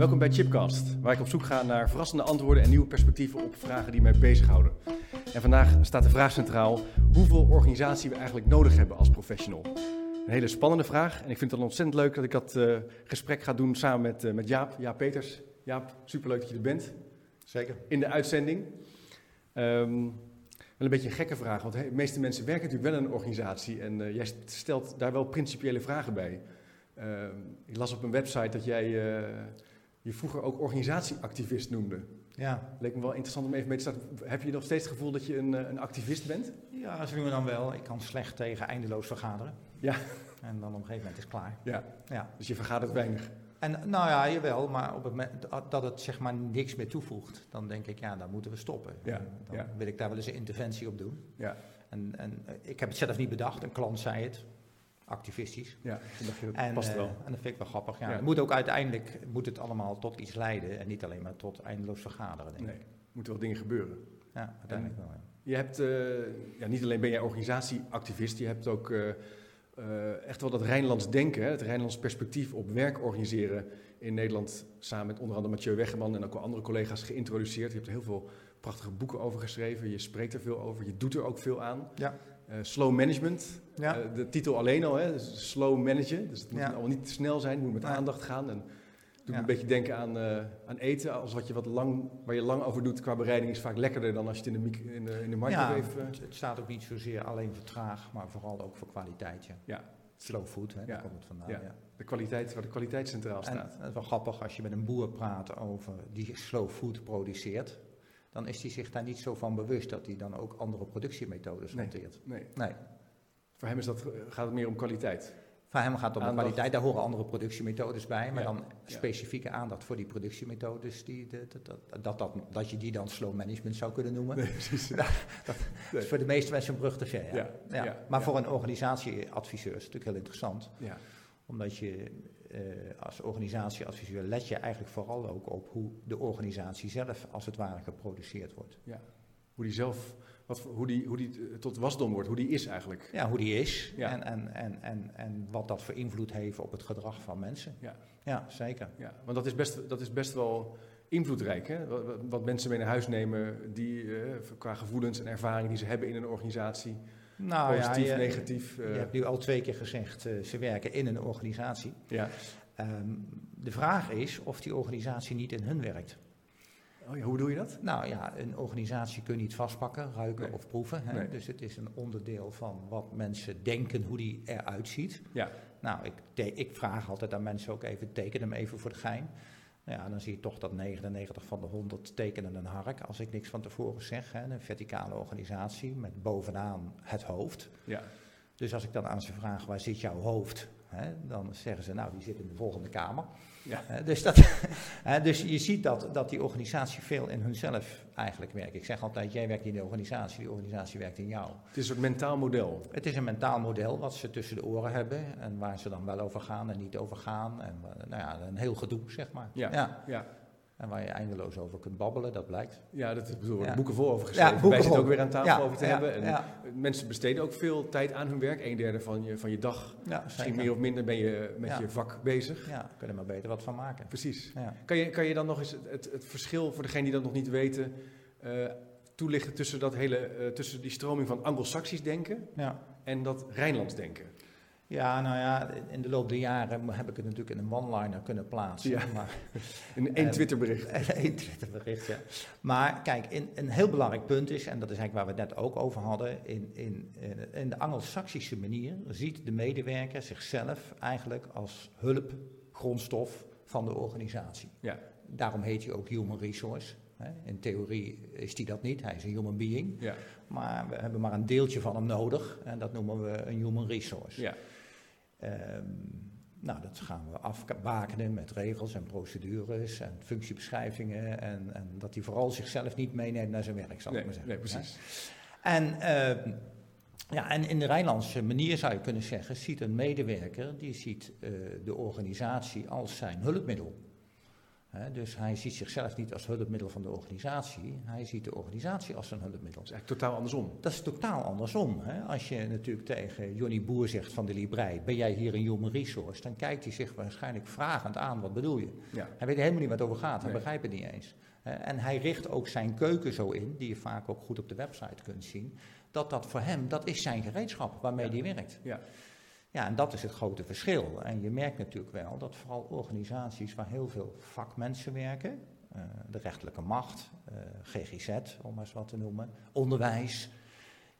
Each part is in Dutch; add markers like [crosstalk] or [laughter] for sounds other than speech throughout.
Welkom bij Chipcast, waar ik op zoek ga naar verrassende antwoorden en nieuwe perspectieven op vragen die mij bezighouden. En vandaag staat de vraag centraal hoeveel organisatie we eigenlijk nodig hebben als professional. Een hele spannende vraag en ik vind het ontzettend leuk dat ik dat uh, gesprek ga doen samen met, uh, met Jaap, Jaap Peters. Jaap, superleuk dat je er bent. Zeker. In de uitzending. Um, wel een beetje een gekke vraag, want de meeste mensen werken natuurlijk wel in een organisatie en uh, jij stelt daar wel principiële vragen bij. Uh, ik las op een website dat jij uh, je vroeger ook organisatieactivist noemde. Ja. Leek me wel interessant om even mee te starten. Heb je nog steeds het gevoel dat je een, een activist bent? Ja, zo noemen dan wel. Ik kan slecht tegen eindeloos vergaderen. Ja. En dan op een gegeven moment is het klaar. Ja. ja. Dus je vergadert weinig. En nou ja, jawel, maar op het moment dat het zeg maar niks meer toevoegt, dan denk ik, ja, dan moeten we stoppen. Ja, dan ja. wil ik daar wel eens een interventie op doen. Ja. En, en ik heb het zelf niet bedacht, een klant zei het, activistisch. Ja, dat en, past wel. Uh, en dat vind ik wel grappig. Ja. Ja. Het moet ook uiteindelijk moet het allemaal tot iets leiden en niet alleen maar tot eindeloos vergaderen, denk Nee, ik. er moeten wel dingen gebeuren. Ja, uiteindelijk wel. Ja. Je hebt, uh, ja, niet alleen ben jij organisatieactivist, je hebt ook uh, echt wel dat Rijnlands denken, hè, het Rijnlands perspectief op werk organiseren in Nederland samen met onder andere Mathieu Weggeman en ook wel andere collega's geïntroduceerd. Je hebt er heel veel prachtige boeken over geschreven, je spreekt er veel over, je doet er ook veel aan. Ja. Uh, slow management, Ja. uh, de titel alleen al, hè, dus slow managen. Dus het moet Ja. allemaal niet te snel zijn, het moet met aandacht gaan. En doet een beetje denken aan, uh, aan eten. Als wat je wat lang, waar je lang over doet qua bereiding is vaak lekkerder dan als je het in de, in de, in de Ja, microwave... eh, het, het staat ook niet zozeer alleen voor traag, maar vooral ook voor kwaliteit. Ja. Ja. Slow food, hè, Ja. daar komt het vandaan. Ja. Ja. de kwaliteit, waar de kwaliteit centraal En staat. het is wel grappig als je met een boer praat over die slow food produceert, dan is hij zich daar niet zo van bewust dat hij dan ook andere productiemethodes Nee. hanteert. Nee, Nee. voor hem is dat, gaat het meer om kwaliteit. Voor hem gaat het om Aandacht. kwaliteit, daar horen andere productiemethodes bij, maar Ja. dan specifieke aandacht voor die productiemethodes, die, de- de- dat, dat, dat, dat je die dan slow management zou kunnen noemen. Nee, precies. [laughs] Dat is voor de meeste mensen een brug te ver. Ja. Ja, ja, maar voor een organisatieadviseur is het natuurlijk heel interessant. Ja, Omdat je als organisatieadviseur let je eigenlijk vooral ook op hoe de organisatie zelf als het ware geproduceerd wordt. hoe die zelf, wat, hoe, die, hoe die eh, tot wasdom wordt, hoe die is eigenlijk. Ja, hoe die is Ja. en, en, en, en, en wat dat voor invloed heeft op het gedrag van mensen. Ja. ja zeker. Ja, want dat is best, dat is best wel invloedrijk, hè? Wat, mensen mee naar huis nemen, die, eh, qua gevoelens en ervaringen die ze hebben in een organisatie. Nou Positief, ja, je, negatief. eh, je hebt nu al twee keer gezegd, eh, ze werken in een organisatie. ja. Ehm, de vraag is of die organisatie niet in hun werkt. Oh ja, hoe doe je dat? Nou ja, een organisatie kun je niet vastpakken, ruiken Nee. of proeven. Hè? Nee. Dus het is een onderdeel van wat mensen denken, hoe die eruit ziet. Ja. Nou, ik, ik vraag altijd aan mensen ook even, teken hem even voor de gein. Ja, dan zie je toch dat 99 van de 100 tekenen een hark, als ik niks van tevoren zeg. Hè? Een verticale organisatie met bovenaan het hoofd. Ja. Dus als ik dan aan ze vraag, waar zit jouw hoofd? Hè, dan zeggen ze, nou, die zit in de volgende kamer. Ja. Dus, dat, [laughs] dus je ziet dat, dat die organisatie veel in hunzelf eigenlijk werkt. Ik zeg altijd, jij werkt in de organisatie, die organisatie werkt in jou. Het is een mentaal model. Het is een mentaal model wat ze tussen de oren hebben en waar ze dan wel over gaan en niet over gaan. En eh, nou ja, een heel gedoe, zeg maar. Ja. Ja. Ja, En waar je eindeloos over kunt babbelen, dat blijkt. ja dat is, bedoel, worden Ja. boeken vol over geschreven. boeken Wij zitten ook weer aan tafel Ja, over te ja, hebben. En ja. Mensen besteden ook veel tijd aan hun werk. Een derde van je, van je dag. Ja, Misschien zeker. meer of minder ben je met Ja. je vak bezig. Ja, kunnen er maar beter wat van maken. Precies. Ja. Kan je, kan je dan nog eens het, het, verschil, voor degenen die dat nog niet weten, eh, toelichten tussen, dat hele, eh, tussen die stroming van Anglo-Saxisch denken Ja. en dat Rijnlands denken? Ja, nou ja, in de loop der jaren heb ik het natuurlijk in een one-liner kunnen plaatsen. Ja. Maar, [laughs] In één Eh, Twitterbericht. [laughs] Eén Twitterbericht, ja. Maar kijk, in, een heel belangrijk punt is, en dat is eigenlijk waar we het net ook over hadden, in, in, in, in de Anglo-Saxische manier ziet de medewerker zichzelf eigenlijk als hulpgrondstof van de organisatie. Ja. Daarom heet hij ook human resource. In theorie is hij dat niet, hij is een human being. Ja. Maar we hebben maar een deeltje van hem nodig en dat noemen we een human resource. Ja. Ehm, nou, dat gaan we afbakenen met regels en procedures en functiebeschrijvingen. En, en dat hij vooral zichzelf niet meeneemt naar zijn werk, zal Nee, ik maar zeggen. nee, precies. En, ehm, ja, en in de Rijnlandse manier zou je kunnen zeggen, ziet een medewerker, die ziet eh, de organisatie als zijn hulpmiddel. Dus hij ziet zichzelf niet als hulpmiddel van de organisatie, hij ziet de organisatie als een hulpmiddel. Dat is eigenlijk totaal andersom. Dat is totaal andersom. Als je natuurlijk tegen Johnny Boer zegt van de Librei, ben jij hier een human resource, dan kijkt hij zich waarschijnlijk vragend aan, wat bedoel je? Ja. Hij weet helemaal niet wat het over gaat, hij Nee. begrijpt het niet eens. En hij richt ook zijn keuken zo in, die je vaak ook goed op de website kunt zien, dat dat voor hem, dat is zijn gereedschap waarmee Ja. hij werkt. Ja. Ja, en dat is het grote verschil. En je merkt natuurlijk wel dat vooral organisaties waar heel veel vakmensen werken, eh, de rechterlijke macht, eh, GGZ, om maar eens wat te noemen, onderwijs.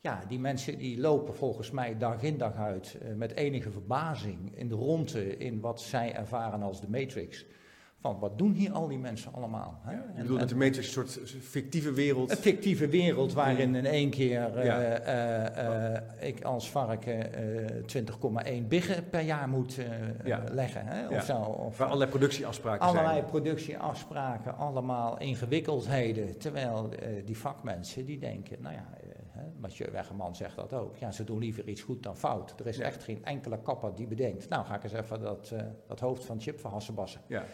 Ja, die mensen die lopen volgens mij dag in dag uit eh, met enige verbazing in de ronde in wat zij ervaren als de matrix. Van wat doen hier al die mensen allemaal? Hè? Ja, je bedoelt en- dat de Matrix een soort fictieve wereld... een fictieve wereld waarin in één keer eh, eh, eh, ik als varken eh 20,1 biggen per jaar moet Ja. leggen. Hè? Of zo, of Waar allerlei productieafspraken allerlei zijn. productieafspraken, allemaal ingewikkeldheden. Terwijl die vakmensen die denken, nou ja, Mathieu Weggerman zegt dat ook. Ja, ze doen liever iets goed dan fout. Er is echt geen enkele kapper die bedenkt, nou ga ik eens even dat, dat hoofd van Chip van Hassenbassen. Ja.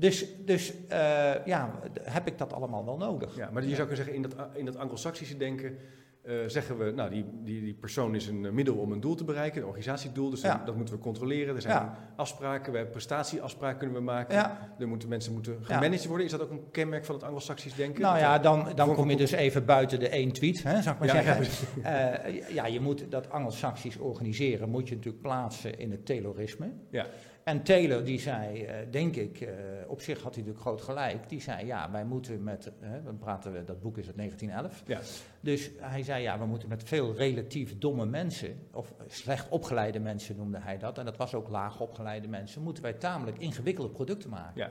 Dus, dus eh, ja, heb ik dat allemaal wel nodig? Ja, maar je zou kunnen zeggen, in dat, in dat anglo-saxische denken eh, zeggen we, nou, die, die, die persoon is een eh, middel om een doel te bereiken, een organisatiedoel, dus Ja. dat, dat moeten we controleren. Er zijn Ja. afspraken, we hebben prestatieafspraken kunnen we maken. Ja. Er moeten, mensen moeten Ja. gemanaged worden. Is dat ook een kenmerk van het anglo-saxisch denken? Nou ja, dan, dan kom je dus even buiten de één tweet, hè, zou ik maar Ja, zeggen. Eh, ja, je moet dat Anglo-Saxisch organiseren, moet je natuurlijk plaatsen in het Taylorisme. Ja. En Taylor die zei, eh, denk ik, eh, op zich had hij natuurlijk groot gelijk, die zei ja, wij moeten met, hè, we praten, we- dat boek is uit 1911, Ja. dus hij zei ja, we moeten met veel relatief domme mensen, of slecht opgeleide mensen noemde hij dat, en dat was ook laag opgeleide mensen, moeten wij tamelijk ingewikkelde producten maken. Ja.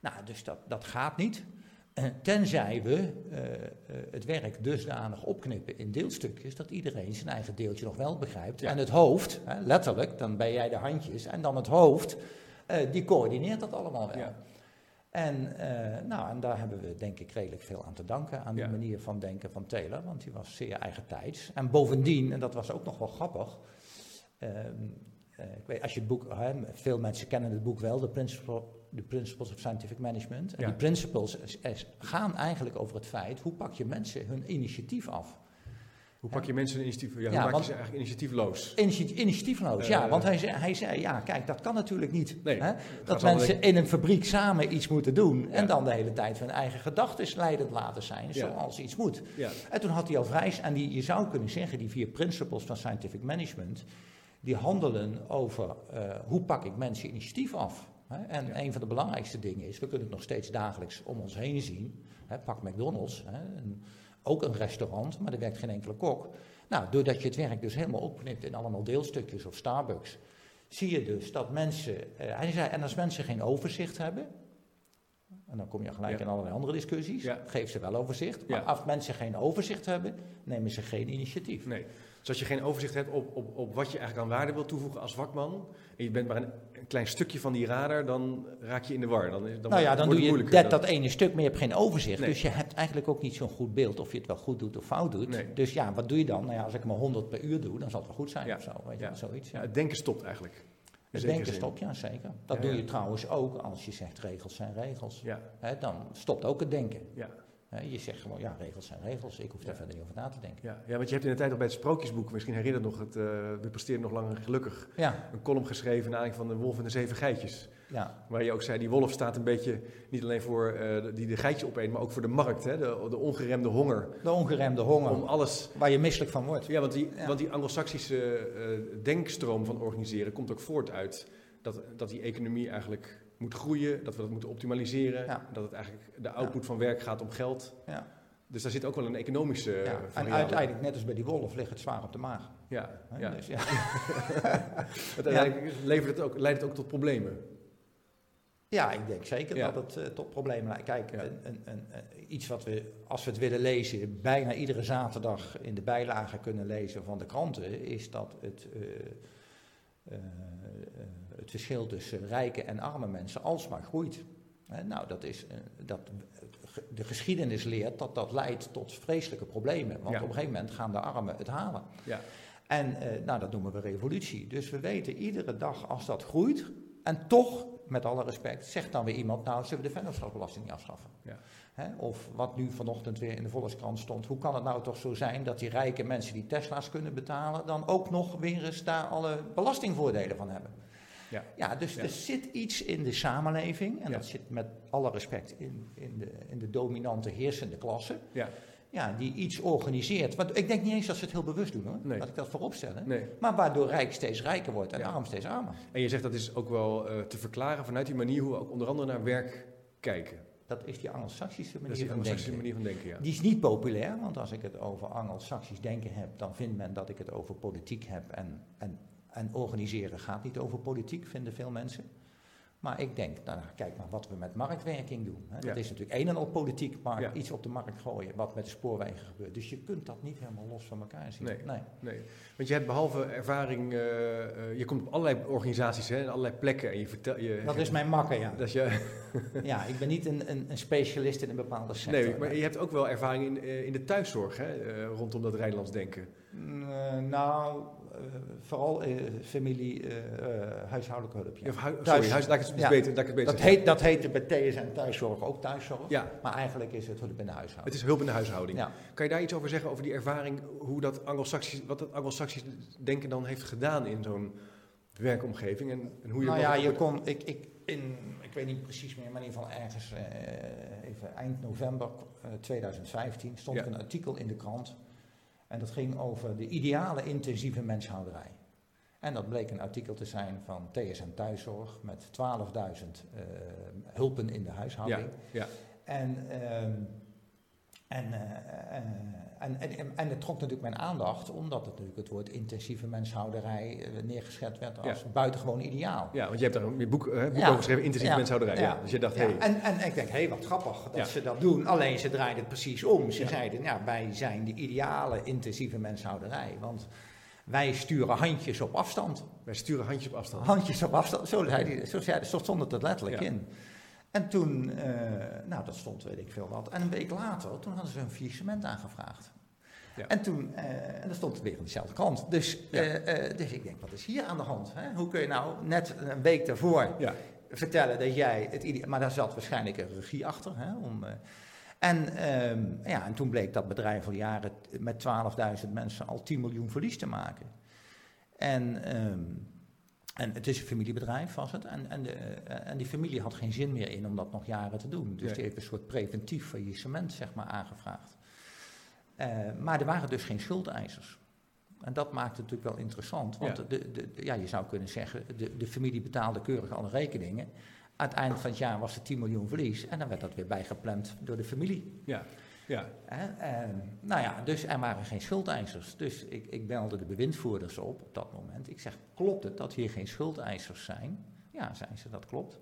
Nou, dus dat, dat gaat niet. Eh, tenzij we eh, eh, het werk dusdanig opknippen in deelstukjes dat iedereen zijn eigen deeltje nog wel begrijpt. Ja. En het hoofd, hè, letterlijk, dan ben jij de handjes, en dan het hoofd, die coördineert dat allemaal wel. Ja. En, nou, en daar hebben we denk ik redelijk veel aan te danken, aan die Ja. manier van denken van Taylor, want die was zeer eigentijds. En bovendien, en dat was ook nog wel grappig, ehm, eh, ik weet, als je het boek, hè, veel mensen kennen het boek wel, The, Principle, The Principles of Scientific Management. En Ja. die principles is- is- gaan eigenlijk over het feit, hoe pak je mensen hun initiatief af? Hoe pak je mensen een initiatief? Ja, hoe Ja, maak want- je ze eigenlijk initiatiefloos? Initi- initiatiefloos, ja, Eh. want hij zei, hij zei, ja, kijk, dat kan natuurlijk niet. Nee, hè? Dat mensen in een fabriek samen iets moeten doen Ja. en dan de hele tijd hun eigen gedachten leidend laten zijn, zoals iets moet. En toen had hij al vrij, en die, je zou kunnen zeggen, die vier principles van scientific management, die handelen over eh, hoe pak ik mensen initiatief af. Hè? En Ja. een van de belangrijkste dingen is, we kunnen het nog steeds dagelijks om ons heen zien. Hè? Pak McDonald's, hè? Een- ook een restaurant, maar er werkt geen enkele kok. Nou, doordat je het werk dus helemaal opknipt in allemaal deelstukjes of Starbucks, zie je dus dat mensen, eh, hij zei, en als mensen geen overzicht hebben, en dan kom je gelijk Ja. in allerlei andere discussies, Ja. geef ze wel overzicht, maar Ja. als mensen geen overzicht hebben, nemen ze geen initiatief. Nee. Dus als je geen overzicht hebt op, op, op wat je eigenlijk aan waarde wilt toevoegen als vakman, en je bent maar een, een klein stukje van die radar, dan raak je in de war. Dan, is- dan nou ja, dan doe je dat, dat ene stuk, maar je hebt geen overzicht. Nee. Dus je hebt eigenlijk ook niet zo'n goed beeld of je het wel goed doet of fout doet. Nee. Dus ja, wat doe je dan? Nou ja, als ik maar 100 per uur doe, dan zal het wel goed zijn Ja. of zo. Weet je, Ja. zoiets. Ja, het denken stopt eigenlijk. Het denken stopt, ja zeker. Dat Ja, doe je trouwens ook als je zegt regels zijn regels. Ja, dan stopt ook het denken. ja, je zegt gewoon, ja, regels zijn regels. Ik hoef daar Ja. verder niet over na te denken. ja, ja, want je hebt in de tijd nog bij het sprookjesboek, misschien herinnert nog het, eh, we presteren nog langer gelukkig, Ja, een column geschreven naar van de wolf en de zeven geitjes. ja, Waar je ook zei, die wolf staat een beetje niet alleen voor eh, die de geitje opeet, maar ook voor de markt, hè? De, de ongeremde honger. de ongeremde honger, Om alles waar je misselijk van wordt. Ja, want die, Ja. want die anglo-saxische eh, denkstroom van organiseren komt ook voort uit dat, dat die economie eigenlijk moet groeien, dat we dat moeten optimaliseren, Ja. dat het eigenlijk de output van werk gaat om geld. Ja. Dus daar zit ook wel een economische eh, Ja, en variabele. uiteindelijk, net als bij die wolf, ligt het zwaar op de maag. Ja. Dus, [laughs] ja. Uiteindelijk levert het ook, leidt het ook tot problemen. Ja, ik denk zeker dat het eh, tot problemen leidt. Kijk, een, een, een, een- iets wat we, als we het willen lezen, bijna iedere zaterdag in de bijlagen kunnen lezen van de kranten, is dat het, eh, eh, eh, het verschil tussen rijke en arme mensen alsmaar groeit. Nou, dat is, eh, dat, de geschiedenis leert dat dat leidt tot vreselijke problemen. Want Ja. op een gegeven moment gaan de armen het halen. Ja. En eh, nou, dat noemen we revolutie. Dus we weten iedere dag als dat groeit. En toch met alle respect, zegt dan weer iemand, nou zullen we de vennootschapsbelasting niet afschaffen. Ja. Hè? Of wat nu vanochtend weer in de Volkskrant stond, hoe kan het nou toch zo zijn dat die rijke mensen die Tesla's kunnen betalen, dan ook nog weer eens daar alle belastingvoordelen van hebben? Ja. Ja, dus Ja. er zit iets in de samenleving, en Ja. dat zit met alle respect in, in, de, in de dominante heersende klasse, Ja, ja, die iets organiseert. Want ik denk niet eens dat ze het heel bewust doen hoor, Nee. laat ik dat voorop stellen. nee. Maar waardoor rijk steeds rijker wordt en arm steeds armer. En je zegt dat is ook wel eh, te verklaren vanuit die manier hoe we ook onder andere naar werk kijken. Dat is die Dat is manier die manier van denken, ja. Die is niet populair, want als ik het over Anglo-Saxisch denken heb, dan vindt men dat ik het over politiek heb. En, en, en organiseren gaat niet over politiek, vinden veel mensen. Maar ik denk, nou, kijk maar wat we met marktwerking doen. Hè. Dat Ja. is natuurlijk een en al politiek, maar Ja. iets op de markt gooien, wat met de spoorwegen gebeurt. Dus je kunt dat niet helemaal los van elkaar zien. Nee. nee. Nee, want je hebt behalve ervaring, eh, eh, je komt op allerlei organisaties hè, en allerlei plekken en je vertelt... Je, Dat is mijn makker, ja. Dat is je, [laughs] Ja, ik ben niet een, een, een specialist in een bepaalde sector. nee, maar je hebt ook wel ervaring in, eh, in de thuiszorg hè, rondom dat Rijnlands denken. Eh, nou, vooral familie, huishoudelijke hulp. ja. Of hui- Thuis- sorry, huis, laat ik het Ja. beter, laat ik het beter Dat, heet, dat heette bij TSN thuiszorg ook thuiszorg. Ja, Maar eigenlijk is het hulp in de huishouding. het is hulp in de huishouding. Ja. Kan je daar iets over zeggen, over die ervaring, hoe dat Anglo-Saxisch, wat dat Anglo-Saxisch denken dan heeft gedaan in zo'n werkomgeving? En, en hoe je nou ja, je kon, ik, ik, in, ik weet niet precies meer, maar in ieder geval ergens eh, even eind november eh, 2015 stond Ja. er een artikel in de krant. En dat ging over de ideale intensieve menshouderij. En dat bleek een artikel te zijn van TSN Thuiszorg met 12.000 eh, hulpen in de huishouding. ja. En, ehm, en, eh, eh, en, en, en het trok natuurlijk mijn aandacht, omdat het natuurlijk het woord intensieve menshouderij eh, neergeschet werd als buitengewoon ideaal. Ja, want je hebt daar een boek, over geschreven, intensieve menshouderij. Ja. Dus je dacht, hey, en, en ik denk, hé, hey, wat grappig dat ze dat doen. Alleen ze draaiden het precies om. Ze zeiden, ja, wij zijn de ideale intensieve menshouderij. Want wij sturen handjes op afstand. wij sturen handjes op afstand. Handjes op afstand, zo, zei die, zo, zei, zo stond het er letterlijk in. En toen, eh, nou dat stond weet ik veel wat. En een week later, toen hadden ze een faillissement aangevraagd. Ja. En toen, eh, en dat stond weer in dezelfde krant. Dus, Ja. eh, dus ik denk, wat is hier aan de hand? Hè? Hoe kun je nou net een week daarvoor Ja, vertellen dat jij het idee... Maar daar zat waarschijnlijk een regie achter. Hè, om, en, ehm, ja, en toen bleek dat bedrijf al jaren met 12.000 mensen al 10 miljoen verlies te maken. En, ehm, en het is een familiebedrijf, was het. En, en, de, eh, en die familie had geen zin meer in om dat nog jaren te doen. Dus die heeft een soort preventief faillissement zeg maar, aangevraagd. Eh, maar er waren dus geen schuldeisers. En dat maakt het natuurlijk wel interessant. Want Ja. De, de- ja, je zou kunnen zeggen, de, de familie betaalde keurig alle rekeningen. Aan het eind van het jaar was er 10 miljoen verlies. En dan werd dat weer bijgepland door de familie. ja, ja. En, nou ja, dus er waren geen schuldeisers. Dus ik, ik belde de bewindvoerders op op dat moment. Ik zeg, klopt het dat hier geen schuldeisers zijn? Ja, zeiden ze, dat klopt.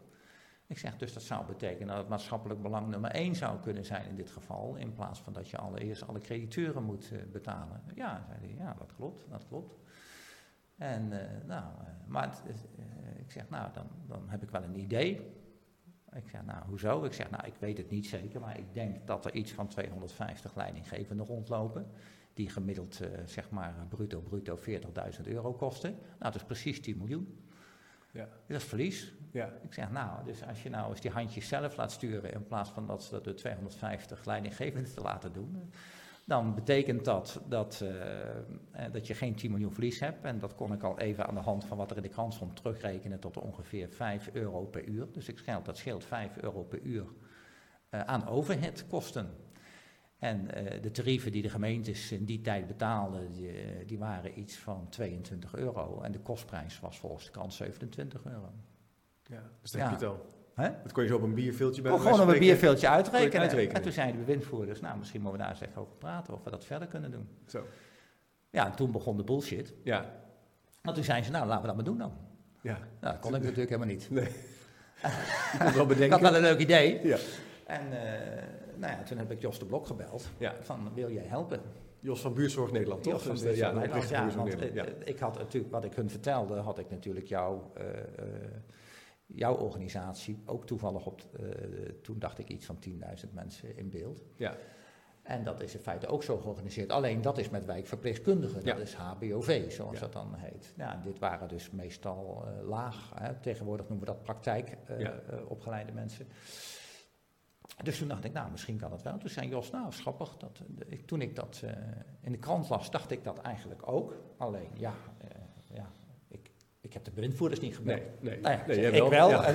Ik zeg, dus dat zou betekenen dat het maatschappelijk belang nummer één zou kunnen zijn in dit geval, in plaats van dat je allereerst alle crediteuren moet eh, betalen. Ja, zei hij, ja, dat klopt, dat klopt. En, eh, nou, eh, maar ik zeg, nou, dan, dan heb ik wel een idee. Ik zeg, nou, hoezo? Ik zeg, nou, ik weet het niet zeker, maar ik denk dat er iets van 250 leidinggevenden rondlopen. Die gemiddeld, eh, zeg maar, bruto, bruto 40.000 euro kosten. Nou, dat is precies 10 miljoen. Ja. Dat is verlies. ja. Ik zeg, nou, dus als je nou eens die handjes zelf laat sturen in plaats van dat ze dat door 250 leidinggevenden te laten doen, dan betekent dat dat, eh, eh, dat je geen 10 miljoen verlies hebt. En dat kon ik al even aan de hand van wat er in de krant stond terugrekenen tot ongeveer 5 euro per uur. Dus ik scheelt, dat scheelt 5 euro per uur eh, aan overheadkosten. En de tarieven die de gemeentes in die tijd betaalden, die, die waren iets van 22 euro. En de kostprijs was volgens de krant 27 euro. ja. Dus dat Ja. heb je het al. Hè? Dat kon je zo op een bierveeltje bij gewoon op een bierveeltje uitrekenen. En toen zeiden de bewindvoerders, nou misschien moeten we daar eens even over praten of we dat verder kunnen doen. Zo. Ja, en toen begon de bullshit. Ja, Maar toen zeiden ze, nou laten we dat maar doen dan. ja. Nou, dat kon ik natuurlijk helemaal niet. Nee. [laughs] kon wel Ik bedenken. had wel een leuk idee. Ja. En eh, nou ja, toen heb ik Jos de Blok gebeld. Ja. Van, wil jij helpen? Jos van Buurtzorg Nederland, toch? Jos van Buurtzorg ja, de Nederland, ja, want eh, ik had natuurlijk, wat ik hun vertelde, had ik natuurlijk jou, eh, eh, jouw organisatie ook toevallig op, eh, toen dacht ik iets van 10.000 mensen in beeld. Ja. En dat is in feite ook zo georganiseerd. Alleen dat is met wijkverpleegkundigen, dat Ja. is HBOV, zoals Ja. dat dan heet. Ja, en dit waren dus meestal eh, laag. Hè. Tegenwoordig noemen we dat praktijk eh, Ja. opgeleide mensen. Dus toen dacht ik, nou, misschien kan dat wel. Toen zei Jos, nou, schappig. Dat, ik, toen ik dat in de krant las, dacht ik dat eigenlijk ook. Alleen, ja ik, heb de bewindvoerders niet gebeld. Nee, nee. Nou ja, nee, ik, wel. Ja. [laughs]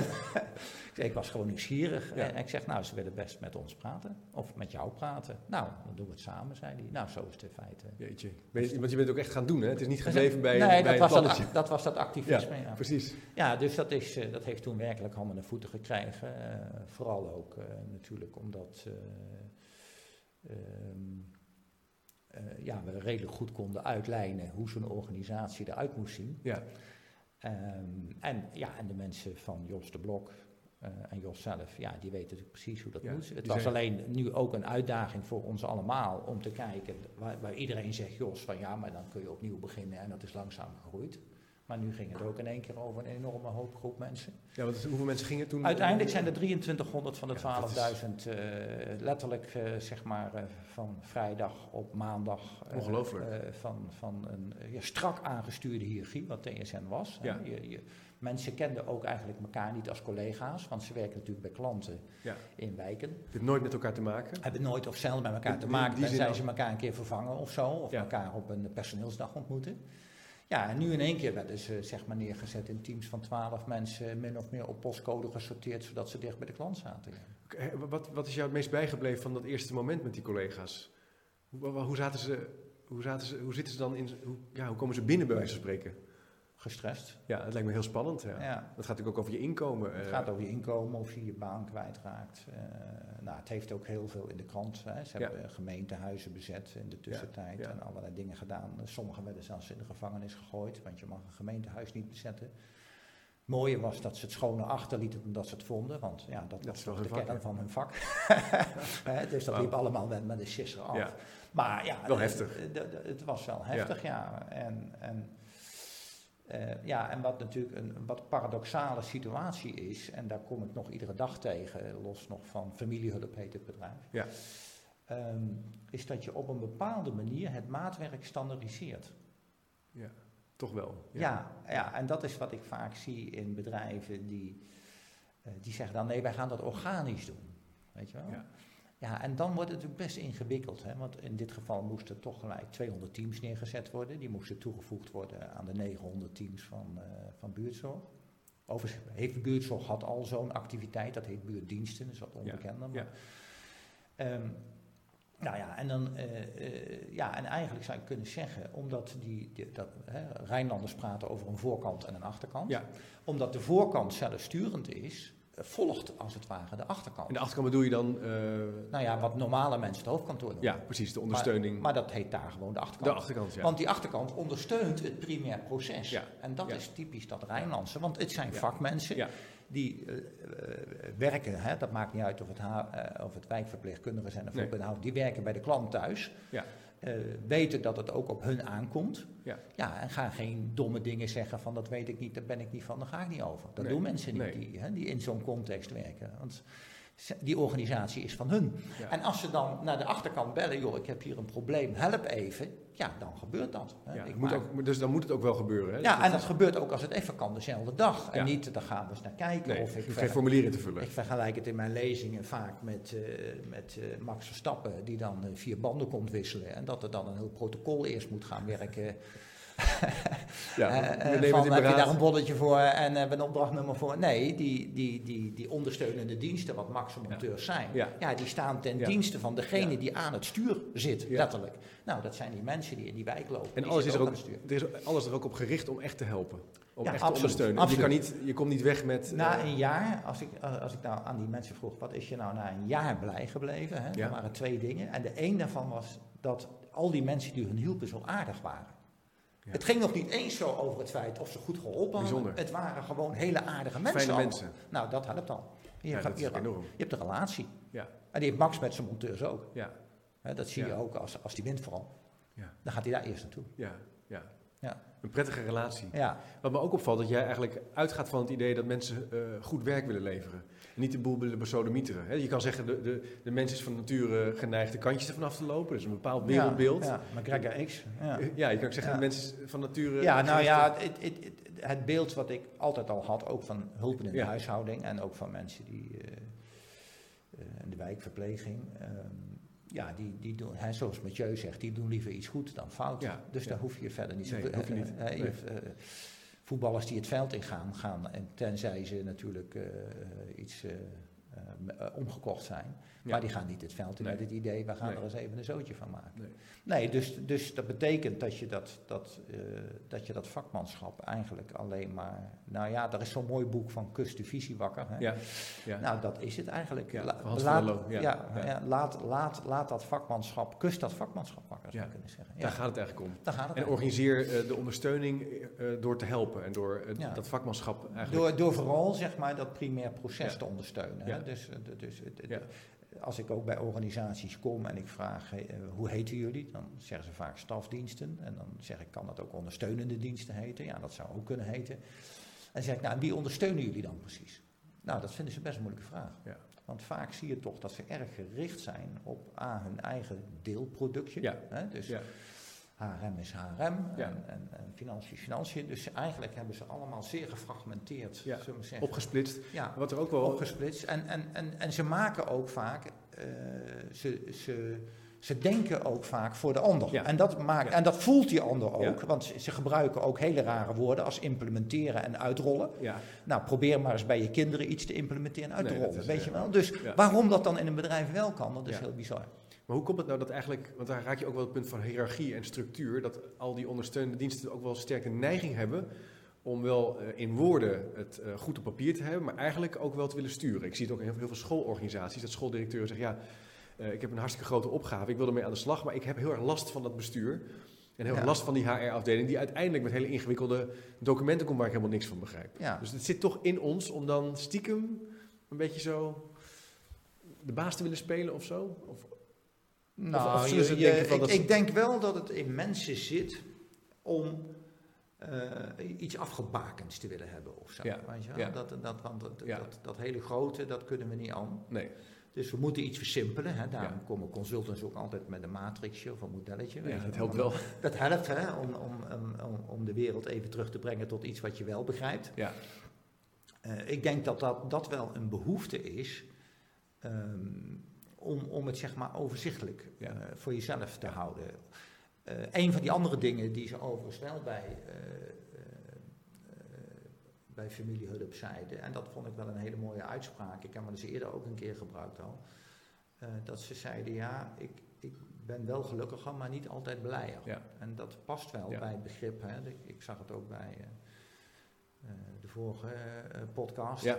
Ik was gewoon nieuwsgierig. Ja. En ik zeg, nou, ze willen best met ons praten. Of met jou praten. Nou, dan doen we het samen, zei hij. Nou, zo is het in feite. Jeetje. Ben je- want je bent ook echt gaan doen, hè? Het is niet gebleven bij, nee, bij dat een was dat, plannetje. ac- dat was dat activisme, ja. Precies. Ja, dus dat, is, eh, dat heeft toen werkelijk handen en voeten gekregen. eh, vooral ook eh, natuurlijk omdat eh, ehm, eh, ja, we redelijk goed konden uitlijnen hoe zo'n organisatie eruit moest zien. Ja. Ehm, en, ja, en de mensen van Jos de Blok eh, en Jos zelf, ja, die weten natuurlijk precies hoe dat Ja, moet. Het was zijn- alleen nu ook een uitdaging voor ons allemaal om te kijken waar, waar iedereen zegt, Jos, van ja, maar dan kun je opnieuw beginnen en dat is langzaam gegroeid. Maar nu ging het ook in één keer over een enorme hoop groep mensen. ja, want hoeveel mensen gingen toen? Uiteindelijk zijn er 2300 van de Ja, dat is- 12.000 eh, letterlijk eh, zeg maar eh, van vrijdag op maandag. Ongelooflijk. van van een ja, strak aangestuurde hiërarchie, wat TSN was. Ja. Je, je, mensen kenden ook eigenlijk elkaar niet als collega's, want ze werken natuurlijk bij klanten Ja. in wijken. Hebt nooit met elkaar te maken. Hebben nooit of zelden met elkaar In- te maken, tenzij ook. ze elkaar een keer vervangen of zo, of elkaar op een personeelsdag ontmoeten. Ja, en nu in één keer werden ze zeg maar neergezet in teams van 12 mensen, min of meer op postcode gesorteerd, zodat ze dicht bij de klant zaten. Wat, wat is jou het meest bijgebleven van dat eerste moment met die collega's? Hoe, hoe zaten ze, hoe, zaten ze, hoe zitten ze dan in, hoe, ja, hoe komen ze binnen bij wijze van spreken? Gestrest. Ja, het lijkt me heel spannend. Ja. Ja. Dat gaat natuurlijk ook over je inkomen. Het eh. gaat over je inkomen of je je baan kwijtraakt. Eh nou, het heeft ook heel veel in de krant. Hè. Ze Ja. hebben gemeentehuizen bezet in de tussentijd ja. en allerlei dingen gedaan. Sommigen werden zelfs in de gevangenis gegooid, want je mag een gemeentehuis niet bezetten. Het mooie was dat ze het schone achterlieten omdat ze het vonden, want ja, dat, Dat was toch de vak, kern van hun vak. [laughs] [laughs] Hè, dus dat liep allemaal met, met de sisser af. Maar ja, Wel eh, heftig. eh, het was wel heftig, ja. En, en, eh, ja, en wat natuurlijk een wat paradoxale situatie is, en daar kom ik nog iedere dag tegen, los nog van familiehulp heet het bedrijf, Ja. ehm, is dat je op een bepaalde manier het maatwerk standaardiseert. Toch wel. Ja. Ja, en dat is wat ik vaak zie in bedrijven die, eh, die zeggen dan nee, wij gaan dat organisch doen. Weet je wel? Ja. Ja, en dan wordt het natuurlijk best ingewikkeld. Hè? Want in dit geval moesten toch gelijk 200 teams neergezet worden. Die moesten toegevoegd worden aan de 900 teams van, eh, van buurtzorg. Overigens heeft buurtzorg had al zo'n activiteit, dat heet buurtdiensten, dat is wat onbekender. maar- ja. Ehm, nou ja, en dan, eh, eh, ja, en eigenlijk zou je kunnen zeggen, omdat die, die- dat, hè, Rijnlanders praten over een voorkant en een achterkant. Ja. Omdat de voorkant zelfsturend is, volgt als het ware de achterkant. En de achterkant bedoel je dan... eh, Nou ja, wat normale mensen het hoofdkantoor doen. ja, precies, de ondersteuning. Maar dat heet daar gewoon de achterkant. de achterkant, ja. Want die achterkant ondersteunt het primair proces. Ja, En dat ja. is typisch dat Rijnlandse. Want het zijn vakmensen die eh, eh, werken. Hè, dat maakt niet uit of het, ha- eh, of het wijkverpleegkundigen zijn of Nee. Die werken bij de klant thuis. Ja. Eh, weten dat het ook op hun aankomt. Ja. ja, en gaan geen domme dingen zeggen van dat weet ik niet, daar ben ik niet van, daar ga ik niet over. Dat Nee, doen mensen niet nee. die, hè, die in zo'n context werken. Want die organisatie is van hun. Ja. En als ze dan naar de achterkant bellen, joh, ik heb hier een probleem, help even. Ja, dan gebeurt dat. hè. Ja, Ik moet ook, dus dan moet het ook wel gebeuren. Hè? ja, Dus en dat gebeurt ook als het even kan, dezelfde dag. En Ja. niet, dan gaan we eens naar kijken. Nee, of ik, geen formulier in te vullen. ik vergelijk het in mijn lezingen vaak met, eh, met eh, Max Verstappen, die dan eh, vier banden komt wisselen. En dat er dan een heel protocol eerst moet gaan werken. Ja, Eh, we eh, nemen van, heb je daar een bonnetje voor en hebben een opdrachtnummer voor? Nee, die, die, die, die ondersteunende diensten, wat Max monteurs zijn, Ja. ja. die staan ten Ja. dienste van degene Ja. die aan het stuur zit, letterlijk. Nou, dat zijn die mensen die in die wijk lopen. En die alles is, er ook, er is alles er ook op gericht om echt te helpen. Om echt te absoluut, ondersteunen. Je, kan niet, je komt niet weg met... Na eh, een jaar, als ik, eh, als ik nou aan die mensen vroeg, wat is je nou na een jaar blij gebleven? Hè? Er waren twee dingen. En de een daarvan was dat al die mensen die hun hielpen zo aardig waren. Ja. Het ging nog niet eens zo over het feit of ze goed geholpen hadden. Bijzonder. Het waren gewoon hele aardige mensen. fijne mensen. Nou, dat helpt al. Je, Ja, is je, enorm. je hebt een relatie. Ja. En die heeft Max met zijn monteurs ook. Ja, dat zie je ook als, als die wint vooral. Ja. Dan gaat hij daar eerst naartoe. ja, ja. Ja. Een prettige relatie. Ja. Wat me ook opvalt, dat jij eigenlijk uitgaat van het idee dat mensen uh, goed werk willen leveren. Niet de boel willen besodemieteren. Je kan zeggen, de, de, de mens is van nature geneigd de kantjes ervan af te lopen. Dat is een bepaald wereldbeeld. Ja, ja. McGregor X. Ja. ja, je kan ook zeggen, de mens is van nature... Ja, nou ja, het, het, het, het, beeld wat ik altijd al had, ook van hulpen in de huishouding... en ook van mensen die uh, uh, in de wijkverpleging... Um, ja, die, die doen, hè, zoals Mathieu zegt, die doen liever iets goed dan fout. Ja, dus daar hoef je verder niet zo nee, hoef je niet. Uh, nee. Voetballers die het veld ingaan, gaan, en tenzij ze natuurlijk uh, iets omgekocht zijn. Maar die gaan niet het veld in met het idee, we gaan er eens even een zootje van maken. Nee, nee dus, dus dat betekent dat je dat, dat, uh, dat je dat vakmanschap eigenlijk alleen maar... Nou ja, er is zo'n mooi boek van Kust de Visie wakker. Hè? Ja, ja. Nou, dat is het eigenlijk. Ja, laat, ja, ja, laat, laat, laat dat vakmanschap, kust dat vakmanschap wakker, zou je kunnen zeggen. Daar gaat het eigenlijk om. Daar gaat het en organiseer uh, de ondersteuning uh, door te helpen en door dat vakmanschap eigenlijk... Door, door vooral, zeg maar, dat primair proces te ondersteunen. Hè? Dus, dus het, als ik ook bij organisaties kom en ik vraag uh, hoe heten jullie, dan zeggen ze vaak stafdiensten. En dan zeg ik, kan dat ook ondersteunende diensten heten? Ja, dat zou ook kunnen heten. En dan zeg ik, nou, wie ondersteunen jullie dan precies? Nou, dat vinden ze best een moeilijke vraag. Ja. Want vaak zie je toch dat ze erg gericht zijn op A, hun eigen deelproductje. Ja. Hè? Dus ja. HRM is HRM en, en, en, financiën financiën. Dus eigenlijk hebben ze allemaal zeer gefragmenteerd, ja. zullen we zeggen. Opgesplitst. Ja, wat er ook wel... Opgesplitst. En, en, en, en ze maken ook vaak... Uh, ze, ze, ze denken ook vaak voor de ander. Ja. En, dat maakt, en dat voelt die ander ook. Want ze, ze, gebruiken ook hele rare woorden als implementeren en uitrollen. Ja. Nou, probeer maar eens bij je kinderen iets te implementeren en uit te rollen. weet je wel? Dus waarom dat dan in een bedrijf wel kan, dat is heel bizar. Maar hoe komt het nou dat eigenlijk, want daar raak je ook wel het punt van hiërarchie en structuur, dat al die ondersteunende diensten ook wel sterke neiging hebben om wel uh, in woorden het uh, goed op papier te hebben, maar eigenlijk ook wel te willen sturen. Ik zie het ook in heel, veel schoolorganisaties, dat schooldirecteuren zeggen, ja, uh, ik heb een hartstikke grote opgave, ik wil ermee aan de slag, maar ik heb heel erg last van dat bestuur. En heel erg last van die HR-afdeling, die uiteindelijk met hele ingewikkelde documenten komt waar ik helemaal niks van begrijp. Ja. Dus het zit toch in ons om dan stiekem een beetje zo de baas te willen spelen of zo? Of, nou, of, je, je, ik, ik, denk wel dat het in mensen zit om uh, iets afgebakends te willen hebben of zo. Ja. Weet je ja. dat, dat, want dat, ja. dat, dat, hele grote, dat kunnen we niet aan. Nee. Dus we moeten iets versimpelen. Hè. Daarom komen consultants ook altijd met een matrixje of een modelletje. Ja, dat helpt wel. Dat helpt hè, om, om, om, om de wereld even terug te brengen tot iets wat je wel begrijpt. Ja. Uh, ik denk dat, dat dat wel een behoefte is. Um, om, om het zeg maar overzichtelijk uh, voor jezelf te houden. Uh, een van die andere dingen die ze overigens wel bij, uh, bij familiehulp zeiden, en dat vond ik wel een hele mooie uitspraak, ik heb hem dus eerder ook een keer gebruikt al, dat ze zeiden ja, ik, ik ben wel gelukkiger, maar niet altijd blijer. Ja. En dat past wel bij het begrip, hè. Ik, ik, zag het ook bij eh, vorige eh, podcast. Ja.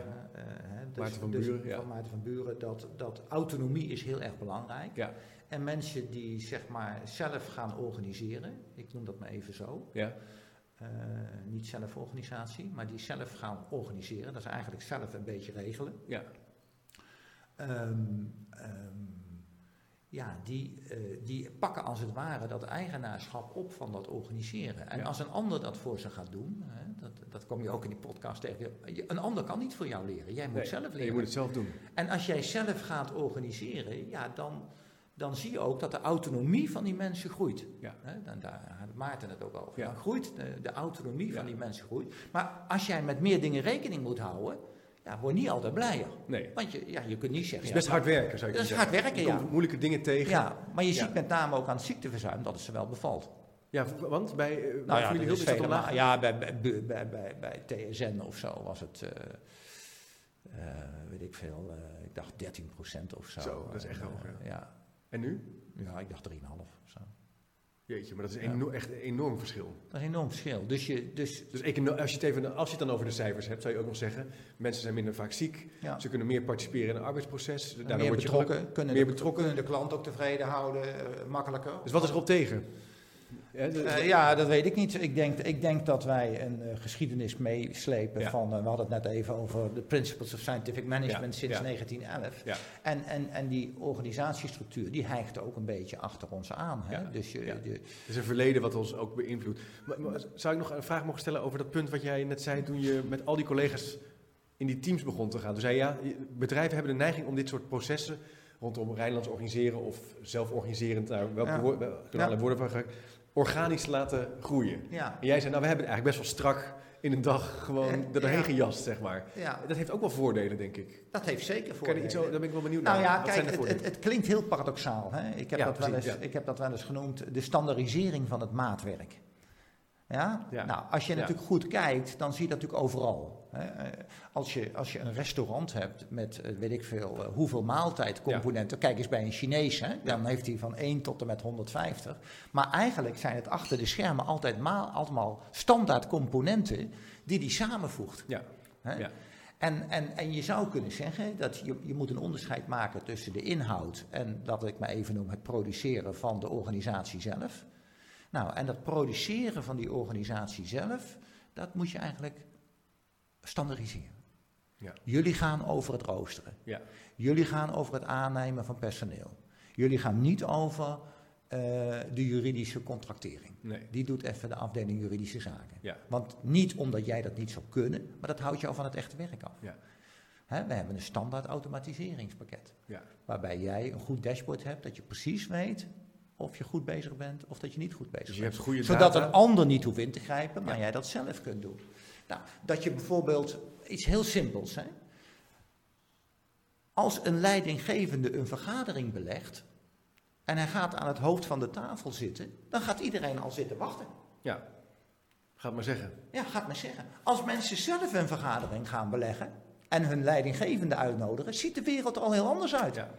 dus, Maarten van dus Buren. Van Maarten van Buren, dat, dat autonomie is heel erg belangrijk. Ja. En mensen die zeg maar zelf gaan organiseren, ik noem dat maar even zo. Ja. Uh, niet zelforganisatie, maar die zelf gaan organiseren. Dat is eigenlijk zelf een beetje regelen. Ja. Um, um, ja, die, uh, die pakken als het ware dat eigenaarschap op van dat organiseren. En als een ander dat voor ze gaat doen, hè, dat, dat kom je ook in die podcast tegen, een ander kan niet voor jou leren. Jij moet nee, zelf leren. Nee, je moet het zelf doen. En als jij zelf gaat organiseren, ja, dan, dan zie je ook dat de autonomie van die mensen groeit. Ja. Hè, dan, daar had Maarten het ook over. Ja. Dan groeit de, de autonomie van die mensen groeit. Maar als jij met meer dingen rekening moet houden ja, word niet altijd blijer. Nee. Want je, ja, je kunt niet zeggen... Het is best hard werken, zou je zeggen. Dat is hard werken, ja. moeilijke dingen tegen. Ja, maar je ziet met name ook aan het ziekteverzuim dat het ze wel bevalt. Ja, want bij, uh, nou ja, is dat Ja, bij, bij, bij, bij, bij TSN of zo was het, uh, uh, weet ik veel, ik dacht 13% of zo. Zo, dat is echt hoog, ja. En nu? Ja, ik dacht 3,5 of zo. Jeetje, maar dat is een echt een enorm verschil. Dat is een enorm verschil. Dus, je, dus, dus als, je het even, als je het dan over de cijfers hebt, zou je ook nog zeggen: mensen zijn minder vaak ziek, ze kunnen meer participeren in het arbeidsproces. Daardoor meer betrokken, kunnen, meer de, betrokken. kunnen de klant ook tevreden houden, uh, makkelijker. Dus wat is erop tegen? Ja, uh, ja, dat weet ik niet. Ik denk, ik denk dat wij een uh, geschiedenis meeslepen ja. van, uh, we hadden het net even over de Principles of Scientific Management sinds 1911. En, en, en die organisatiestructuur, die hijgt ook een beetje achter ons aan. Hè? Dus je, Het is een verleden wat ons ook beïnvloedt. Zou ik nog een vraag mogen stellen over dat punt wat jij net zei toen je met al die collega's in die teams begon te gaan? Toen zei ja, bedrijven hebben de neiging om dit soort processen rondom Rijnlands organiseren of zelforganiserend, nou, welke woorden, woorden van organisch te laten groeien. Ja. En jij zei, nou, we hebben het eigenlijk best wel strak in een dag gewoon er doorheen gejast, zeg maar. Ja. Dat heeft ook wel voordelen, denk ik. Dat heeft zeker voordelen. Iets, daar ben ik wel benieuwd nou naar. Nou ja, kijk, het, het, het, klinkt heel paradoxaal. Hè? Ik, heb dat wel eens, ik heb dat wel eens genoemd, de standaardisering van het maatwerk. Ja? Nou, als je natuurlijk goed kijkt, dan zie je dat natuurlijk overal. Eh, als, je, als je een restaurant hebt met, eh, weet ik veel, eh, hoeveel maaltijdcomponenten. Kijk eens bij een Chinees, hè? dan heeft hij van 1 tot en met 150. Maar eigenlijk zijn het achter de schermen altijd maal, allemaal standaard componenten die hij samenvoegt. Ja. Ja. En, en, en je zou kunnen zeggen dat je, je moet een onderscheid maken tussen de inhoud en dat ik maar even noem het produceren van de organisatie zelf. Nou, en dat produceren van die organisatie zelf, dat moet je eigenlijk standaardiseren. Ja. Jullie gaan over het roosteren. Ja. Jullie gaan over het aannemen van personeel. Jullie gaan niet over uh, de juridische contractering. Nee. Die doet even de afdeling juridische zaken. Ja. Want niet omdat jij dat niet zou kunnen, maar dat houdt jou van het echte werk af. Ja. Hè, we hebben een standaard automatiseringspakket. Ja. Waarbij jij een goed dashboard hebt, dat je precies weet of je goed bezig bent of dat je niet goed bezig dus je bent. Hebt Zodat een ander niet hoeft in te grijpen, maar jij dat zelf kunt doen. Nou, dat je bijvoorbeeld iets heel simpels, hè? als een leidinggevende een vergadering belegt en hij gaat aan het hoofd van de tafel zitten, dan gaat iedereen al zitten wachten. Ja, gaat maar zeggen. Ja, gaat maar zeggen. Als mensen zelf een vergadering gaan beleggen en hun leidinggevende uitnodigen, ziet de wereld er al heel anders uit. Ja,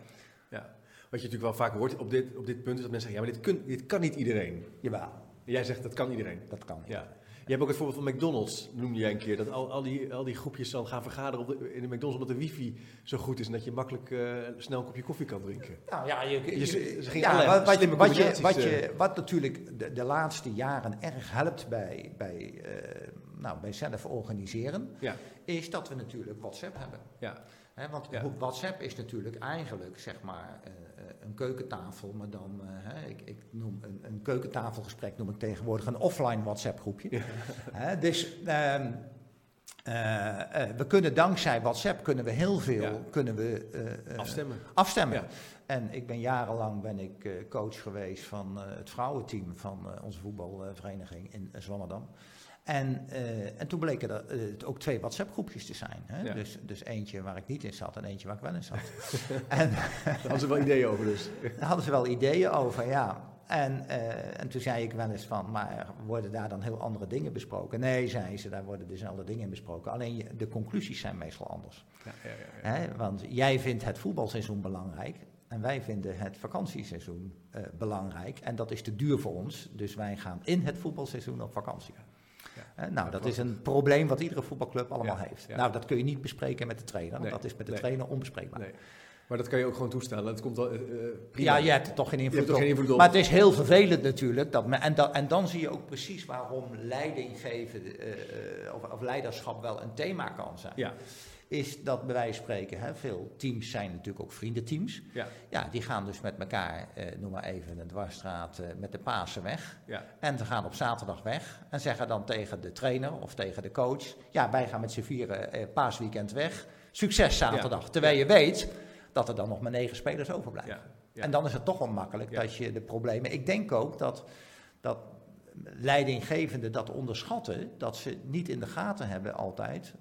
ja. Wat je natuurlijk wel vaak hoort op dit, op dit punt is dat mensen zeggen, ja, maar dit, kun, dit kan niet iedereen. Jawel. Jij zegt, dat kan iedereen. Dat kan. Ja. Je hebt ook het voorbeeld van McDonald's, noemde jij een keer. Dat al, al, die, al die groepjes dan gaan vergaderen op de, in de McDonald's omdat de wifi zo goed is en dat je makkelijk uh, snel een kopje koffie kan drinken. Nou ja, je, je, ze, ze ja wat, wat, je, wat, je, wat, je, wat natuurlijk de, de, laatste jaren erg helpt bij, bij, uh, nou, bij zelf organiseren, ja. is dat we natuurlijk WhatsApp hebben. Ja. He, want ja. WhatsApp is natuurlijk eigenlijk, zeg maar, uh, een keukentafel, maar dan, uh, ik, ik, noem een, een, keukentafelgesprek noem ik tegenwoordig een offline WhatsApp groepje. Ja. [laughs] dus um, uh, we kunnen dankzij WhatsApp kunnen we heel veel ja. kunnen we, afstemmen. afstemmen. En ik ben jarenlang ben ik coach geweest van het vrouwenteam van onze voetbalvereniging in Zwammerdam. En, uh, en toen bleken er uh, ook twee WhatsApp-groepjes te zijn. Hè? Dus, dus eentje waar ik niet in zat en eentje waar ik wel in zat. [laughs] en, Daar hadden ze wel ideeën over dus. [laughs] Daar hadden ze wel ideeën over, ja. En, uh, en toen zei ik wel eens van, maar worden daar dan heel andere dingen besproken? Nee, zei ze, daar worden dezelfde dingen besproken. Alleen de conclusies zijn meestal anders. Ja, ja, ja, Hè? Want jij vindt het voetbalseizoen belangrijk. En wij vinden het vakantieseizoen belangrijk. En dat is te duur voor ons. Dus wij gaan in het voetbalseizoen op vakantie nou, dat is een probleem wat iedere voetbalclub allemaal heeft. Nou, dat kun je niet bespreken met de trainer, want dat is met de trainer onbespreekbaar. Nee. Maar dat kan je ook gewoon toestellen. Dat komt al, uh, ja, je hebt er toch geen invloed, op. Geen invloed op. Maar het is heel vervelend natuurlijk. Dat en, dan, en dan zie je ook precies waarom leidinggeven uh, of, of, leiderschap wel een thema kan zijn. Ja is dat bij wijze van spreken, hè, veel teams zijn natuurlijk ook vriendenteams. Ja. ja, die gaan dus met elkaar, eh, noem maar even een dwarsstraat, eh, met de Pasen weg. Ja. En ze gaan op zaterdag weg en zeggen dan tegen de trainer of tegen de coach, ja, wij gaan met z'n vieren eh, paasweekend weg. Succes zaterdag. Terwijl je weet dat er dan nog maar negen spelers overblijven. En dan is het toch wel makkelijk dat je de problemen... Ik denk ook dat, dat leidinggevenden dat onderschatten, dat ze niet in de gaten hebben altijd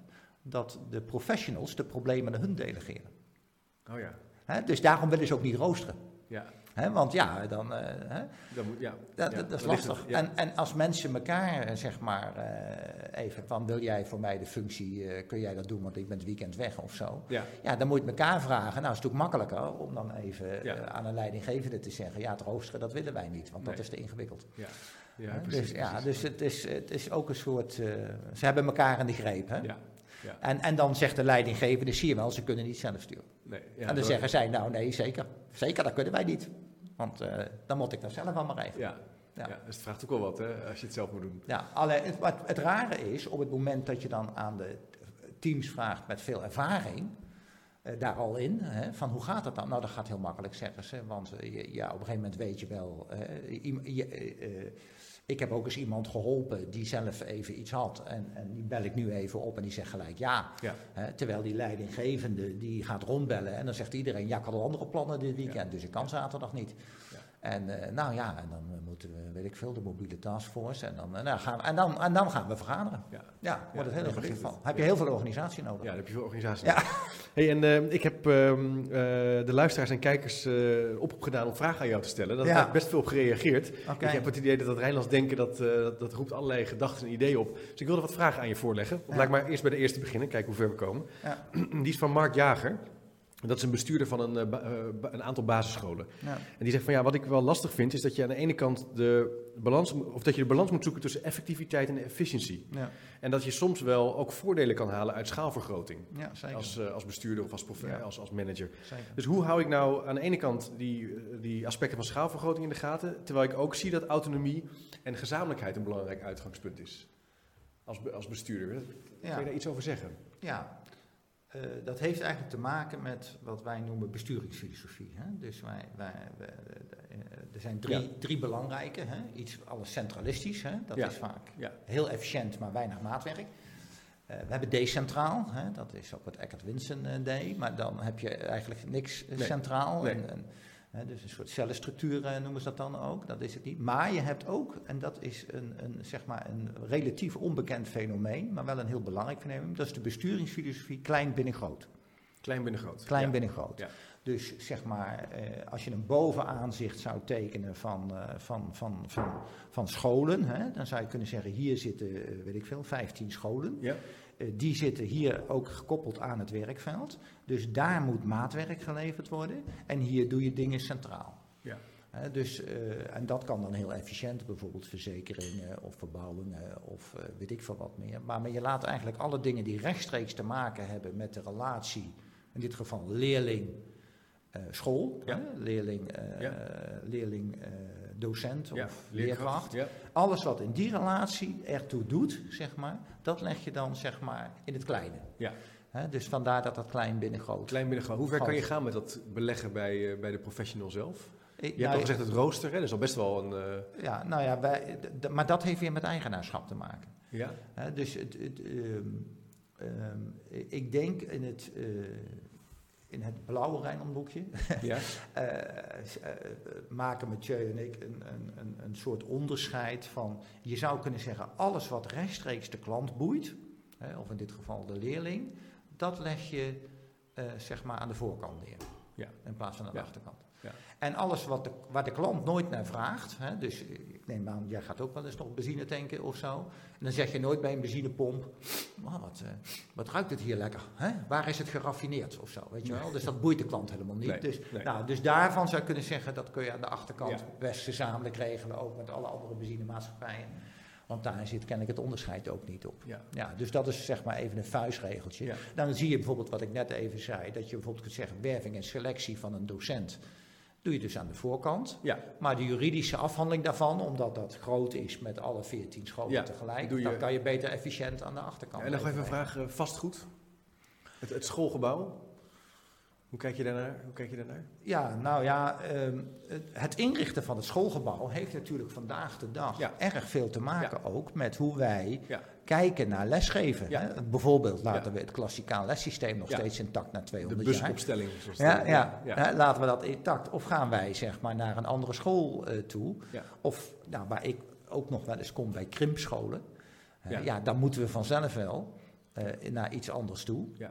dat de professionals de problemen naar hun delegeren. Oh ja. dus daarom willen ze ook niet roosteren. Ja. want ja, dan, uh, dan moet, ja. Dat, ja, dat is lastig. En, en als mensen elkaar, eh, zeg maar, uh, even van wil jij voor mij de functie, uh, kun jij dat doen, want ik ben het weekend weg of zo. Ja, ja dan moet je elkaar vragen. Nou, is het ook makkelijker om dan even aan een leidinggevende te zeggen, ja, het roosteren, dat willen wij niet, want dat is te ingewikkeld. Ja. Ja, precies, dus, ja, dus het is, het is ook een soort, ze hebben elkaar in de greep. Hè? Ja. En, en dan zegt de leidinggevende, zie je wel, ze kunnen niet zelf sturen. Nee, ja, en dan zeggen zij, nou nee, zeker. Zeker, dat kunnen wij niet. Want uh, dan moet ik dat zelf allemaal even. Ja. Ja. dus het vraagt ook wel wat, hè, als je het zelf moet doen. Ja, alleen het, wat het rare is, op het moment dat je dan aan de teams vraagt met veel ervaring, uh, daar al in, hè, van hoe gaat het dan? Nou, dat gaat heel makkelijk, zeggen ze, want uh, ja, op een gegeven moment weet je wel, uh, ik heb ook eens iemand geholpen die zelf even iets had. En, en die bel ik nu even op en die zegt gelijk ja. terwijl die leidinggevende die gaat rondbellen en dan zegt iedereen ja, ik had al andere plannen dit weekend, dus ik kan zaterdag niet. En uh, nou ja, en dan uh, moeten we, weet ik veel, de mobiele taskforce. En dan, uh, nou gaan we, en dan, en dan gaan we vergaderen. Ja, ja wordt het heel ingewikkeld van. Heb je heel veel organisatie nodig? Ja, dan heb je veel organisatie nodig. Hey, en ik heb ehm, de luisteraars en kijkers oproep gedaan om vragen aan jou te stellen. Daar heb best veel op gereageerd. Okay. Ik heb het idee dat dat Rijnlands denken, dat, dat, dat, roept allerlei gedachten en ideeën op. Dus ik wilde wat vragen aan je voorleggen. Ja. Laat maar eerst bij de eerste beginnen, kijken hoe ver we komen. Die is van Mark Jager. Dat is een bestuurder van een, uh, een aantal basisscholen. Ja. En die zegt van ja, wat ik wel lastig vind, is dat je aan de ene kant de balans, of dat je de balans moet zoeken tussen effectiviteit en efficiëntie. Ja. En dat je soms wel ook voordelen kan halen uit schaalvergroting. Ja, zeker. Als, uh, als bestuurder of als, als, als manager. Zeker. Dus hoe hou ik nou aan de ene kant die, die aspecten van schaalvergroting in de gaten, terwijl ik ook zie dat autonomie en gezamenlijkheid een belangrijk uitgangspunt is. Als, als bestuurder. Kun je daar iets over zeggen? Ja, uh, dat heeft eigenlijk te maken met wat wij noemen besturingsfilosofie. Hè? Dus wij, wij, wij, eh, er zijn drie, ja. drie belangrijke. Hè? Iets alles centralistisch, hè? dat ja. is vaak ja. heel efficiënt, maar weinig maatwerk. Uh, we hebben decentraal, hè? dat is ook wat Eckert Winsen uh, deed, maar dan heb je eigenlijk niks nee. centraal. Nee. En, en, dus een soort cellenstructuur uh, noemen ze dat dan ook, dat is het niet. Maar je hebt ook, en dat is een, een, zeg maar een relatief onbekend fenomeen, maar wel een heel belangrijk fenomeen, dat is de besturingsfilosofie klein binnen groot. Klein binnen groot. Klein ja. binnen groot. Ja. Dus zeg maar, eh, als je een bovenaanzicht zou tekenen van, uh, van, van, van, van scholen, hè, dan zou je kunnen zeggen, hier zitten, uh, weet ik veel, 15 scholen. Ja. Uh, die zitten hier ook gekoppeld aan het werkveld. Dus daar moet maatwerk geleverd worden. En hier doe je dingen centraal. Ja. Dus, uh, en dat kan dan heel efficiënt, bijvoorbeeld verzekeringen of verbouwingen of weet ik veel wat meer. Maar, maar je laat eigenlijk alle dingen die rechtstreeks te maken hebben met de relatie, in dit geval leerling, school, ja. leerling, ja. leerling docent of ja, leerkracht. Ja. Alles wat in die relatie ertoe doet, zeg maar, dat leg je dan zeg maar in het kleine. Ja. He, dus vandaar dat dat klein binnen groot. Klein binnen groot. Hoe ver kan je gaan met dat beleggen bij, uh, bij de professional zelf? Je nou, hebt al gezegd het rooster, hè? dat is al best wel een... Uh... Ja, nou ja, wij, maar dat heeft weer met eigenaarschap te maken. Ja. He, dus het, het, um, um, ik denk in het... Uh, in het blauwe Rijnlandboekje ja. uh, [laughs] uh, maken Mathieu en ik een, een, een, soort onderscheid van, je zou kunnen zeggen, alles wat rechtstreeks de klant boeit, hè, of in dit geval de leerling, dat leg je uh, zeg maar aan de voorkant neer, ja. in plaats van aan de ja. achterkant. Ja. En alles wat de, waar de klant nooit naar vraagt, hè, dus ik neem aan, jij gaat ook wel eens nog benzine tanken of zo. En dan zeg je nooit bij een benzinepomp, oh, wat, uh, wat ruikt het hier lekker? Hè? Waar is het geraffineerd of zo, weet je wel? Dus dat boeit de klant helemaal niet. Nee, dus, nee. Nou, dus daarvan zou je kunnen zeggen, dat kun je aan de achterkant best gezamenlijk regelen, ook met alle andere benzinemaatschappijen. Want daar zit kennelijk het onderscheid ook niet op. Ja. ja dus dat is zeg maar even een vuistregeltje. Ja. Dan zie je bijvoorbeeld wat ik net even zei, dat je bijvoorbeeld kunt zeggen werving en selectie van een docent doe je dus aan de voorkant. Ja. Maar de juridische afhandeling daarvan, omdat dat groot is met alle 14 scholen ja, tegelijk, je... dan kan je beter efficiënt aan de achterkant. En nog even een vraag, vastgoed? Het, het, schoolgebouw? Hoe kijk je daarnaar? Hoe kijk je daarnaar? Ja, nou ja, um, het, inrichten van het schoolgebouw heeft natuurlijk vandaag de dag ja. erg veel te maken ja. ook met hoe wij kijken naar lesgeven. Hè? Bijvoorbeeld laten we het klassikaal lessysteem nog steeds intact na 200 jaar. De busopstelling. Ja, ja, ja. laten we dat intact. Of gaan wij zeg maar naar een andere school uh, toe. Of nou, waar ik ook nog wel eens kom bij krimpscholen. Uh, ja. dan moeten we vanzelf wel uh, naar iets anders toe. Ja.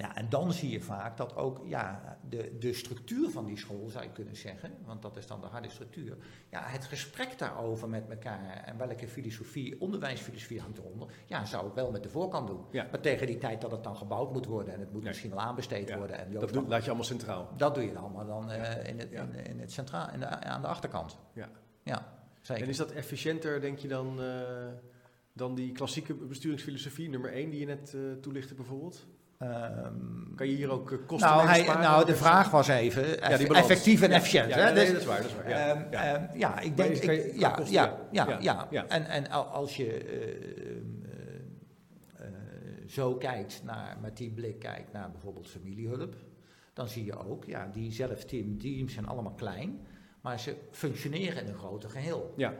Ja, en dan zie je vaak dat ook ja, de, de structuur van die school, zou je kunnen zeggen, want dat is dan de harde structuur. Ja, het gesprek daarover met elkaar en welke filosofie, onderwijsfilosofie hangt eronder, ja, zou ik wel met de voorkant doen. Ja. Maar tegen die tijd dat het dan gebouwd moet worden en het moet misschien wel aanbesteed ja. worden. En dat doe, laat je allemaal centraal. Dat doe je dan allemaal dan uh, in, het, in, in, het centraal, in de, aan de achterkant. Ja. ja, zeker. En is dat efficiënter, denk je dan, uh, dan die klassieke besturingsfilosofie, nummer 1 die je net uh, toelichtte bijvoorbeeld? Ehm, Kan je hier ook eh, kosten nou, hij, nou, de vraag was even balans. effectief en Ja, efficiënt. Ja, hè? ja, nee, Dus, dat is waar, dat is waar. Ja, Ehm, ja. ehm, ja, ik denk. je- ik- ja, kosten, ja, ja. ja, Ja, ja. ja. En, en al- als je eh, eh, eh, zo kijkt naar, met die blik kijkt naar bijvoorbeeld familiehulp, dan zie je ook, ja, die zelfteam teams zijn allemaal klein, maar ze functioneren in een groter geheel. Ja.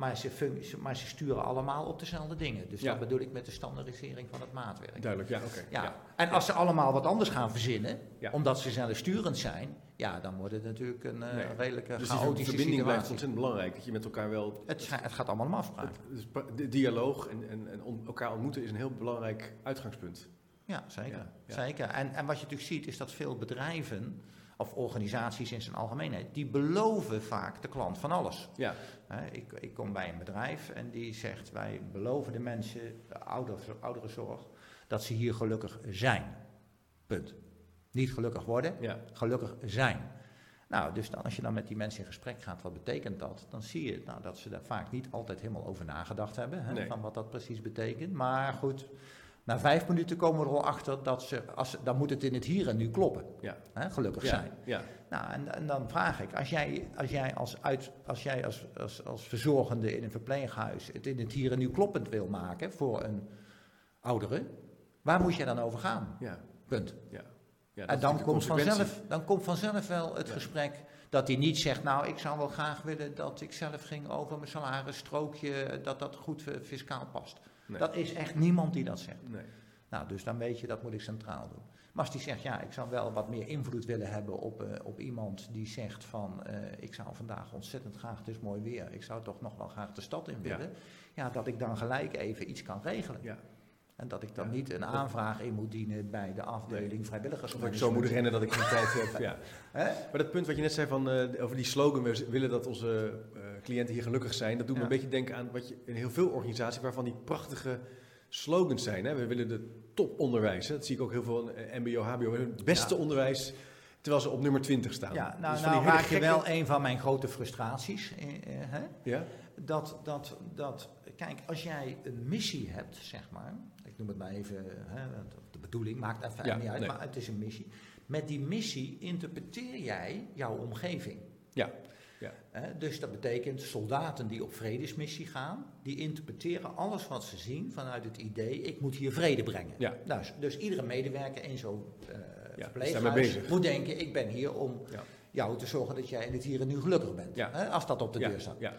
Maar ze, maar ze sturen allemaal op dezelfde dingen. Dus Ja. dat bedoel ik met de standaardisering van het maatwerk. Duidelijk, ja, oké. Ja. En als ze allemaal wat anders gaan verzinnen, Ja. omdat ze zelfsturend zijn, ja, dan wordt het natuurlijk een eh, Nee. redelijke Dus die chaotische verbinding blijft ontzettend belangrijk. Dat je met elkaar wel... Het, het gaat allemaal om afspraak. Dus de dialoog en, en, en on- elkaar ontmoeten is een heel belangrijk uitgangspunt. Ja, zeker. Zeker. En, en wat je natuurlijk ziet, is dat veel bedrijven, of organisaties in zijn algemeenheid, die beloven vaak de klant van alles. Ja, ik, ik kom bij een bedrijf en die zegt, wij beloven de mensen, de ouder, ouderenzorg, dat ze hier gelukkig zijn. Punt. Niet gelukkig worden, ja, gelukkig zijn. Nou, dus dan, als je dan met die mensen in gesprek gaat, wat betekent dat? Dan zie je nou, dat ze daar vaak niet altijd helemaal over nagedacht hebben, hè, Nee. van wat dat precies betekent. Maar goed, na vijf minuten komen we er al achter dat ze, als, dan moet het in het hier en nu kloppen. Ja. Hè, gelukkig ja, zijn. ja, Nou, en, en dan vraag ik, als jij als, jij als, uit, als, jij als, als, als verzorgende in een verpleeghuis het in het hier en nu kloppend wil maken voor een oudere, waar moet je dan over gaan? ja, Punt. ja. Ja, en dan komt, vanzelf, dan komt vanzelf wel het Ja. gesprek dat hij niet zegt, nou ik zou wel graag willen dat ik zelf ging over mijn salarisstrookje, dat dat goed fiscaal past. Nee. Dat is echt niemand die dat zegt. Nee. Nou, dus dan weet je, dat moet ik centraal doen. Maar als die zegt, ja, ik zou wel wat meer invloed willen hebben op, eh, op iemand die zegt van, eh, ik zou vandaag ontzettend graag, het is mooi weer, ik zou toch nog wel graag de stad in Ja. willen. Ja, dat ik dan gelijk even iets kan regelen. Ja. En dat ik dan niet een aanvraag in moet dienen bij de afdeling vrijwilligers. Of ik zo moet rennen dat ik geen tijd heb. Ja. [laughs] Maar dat punt wat je net zei van, eh, over die slogan, we willen dat onze eh, cliënten hier gelukkig zijn, dat doet me een beetje denken aan wat je in heel veel organisaties waarvan die prachtige slogans zijn. Hè? We willen de toponderwijs, hè? dat zie ik ook heel veel in MBO, HBO, het beste Ja. onderwijs, terwijl ze op nummer 20 staan. Ja, nou, Dus nou raak je gekke- wel een van mijn grote frustraties. eh, hè? Ja? Dat, dat, dat, kijk, als jij een missie hebt, zeg maar, noem het maar even, hè, de bedoeling maakt even Ja, niet uit, nee. maar het is een missie. Met die missie interpreteer jij jouw omgeving. Ja, ja. Hè, dus dat betekent soldaten die op vredesmissie gaan, die interpreteren alles wat ze zien vanuit het idee, ik moet hier vrede brengen. Ja. Nou, dus- dus iedere medewerker in zo'n eh Ja, verpleeghuis moet denken, ik ben hier om jou te zorgen dat jij in het hier en nu gelukkig bent. Ja. Hè, als dat op de deur staat. Ja,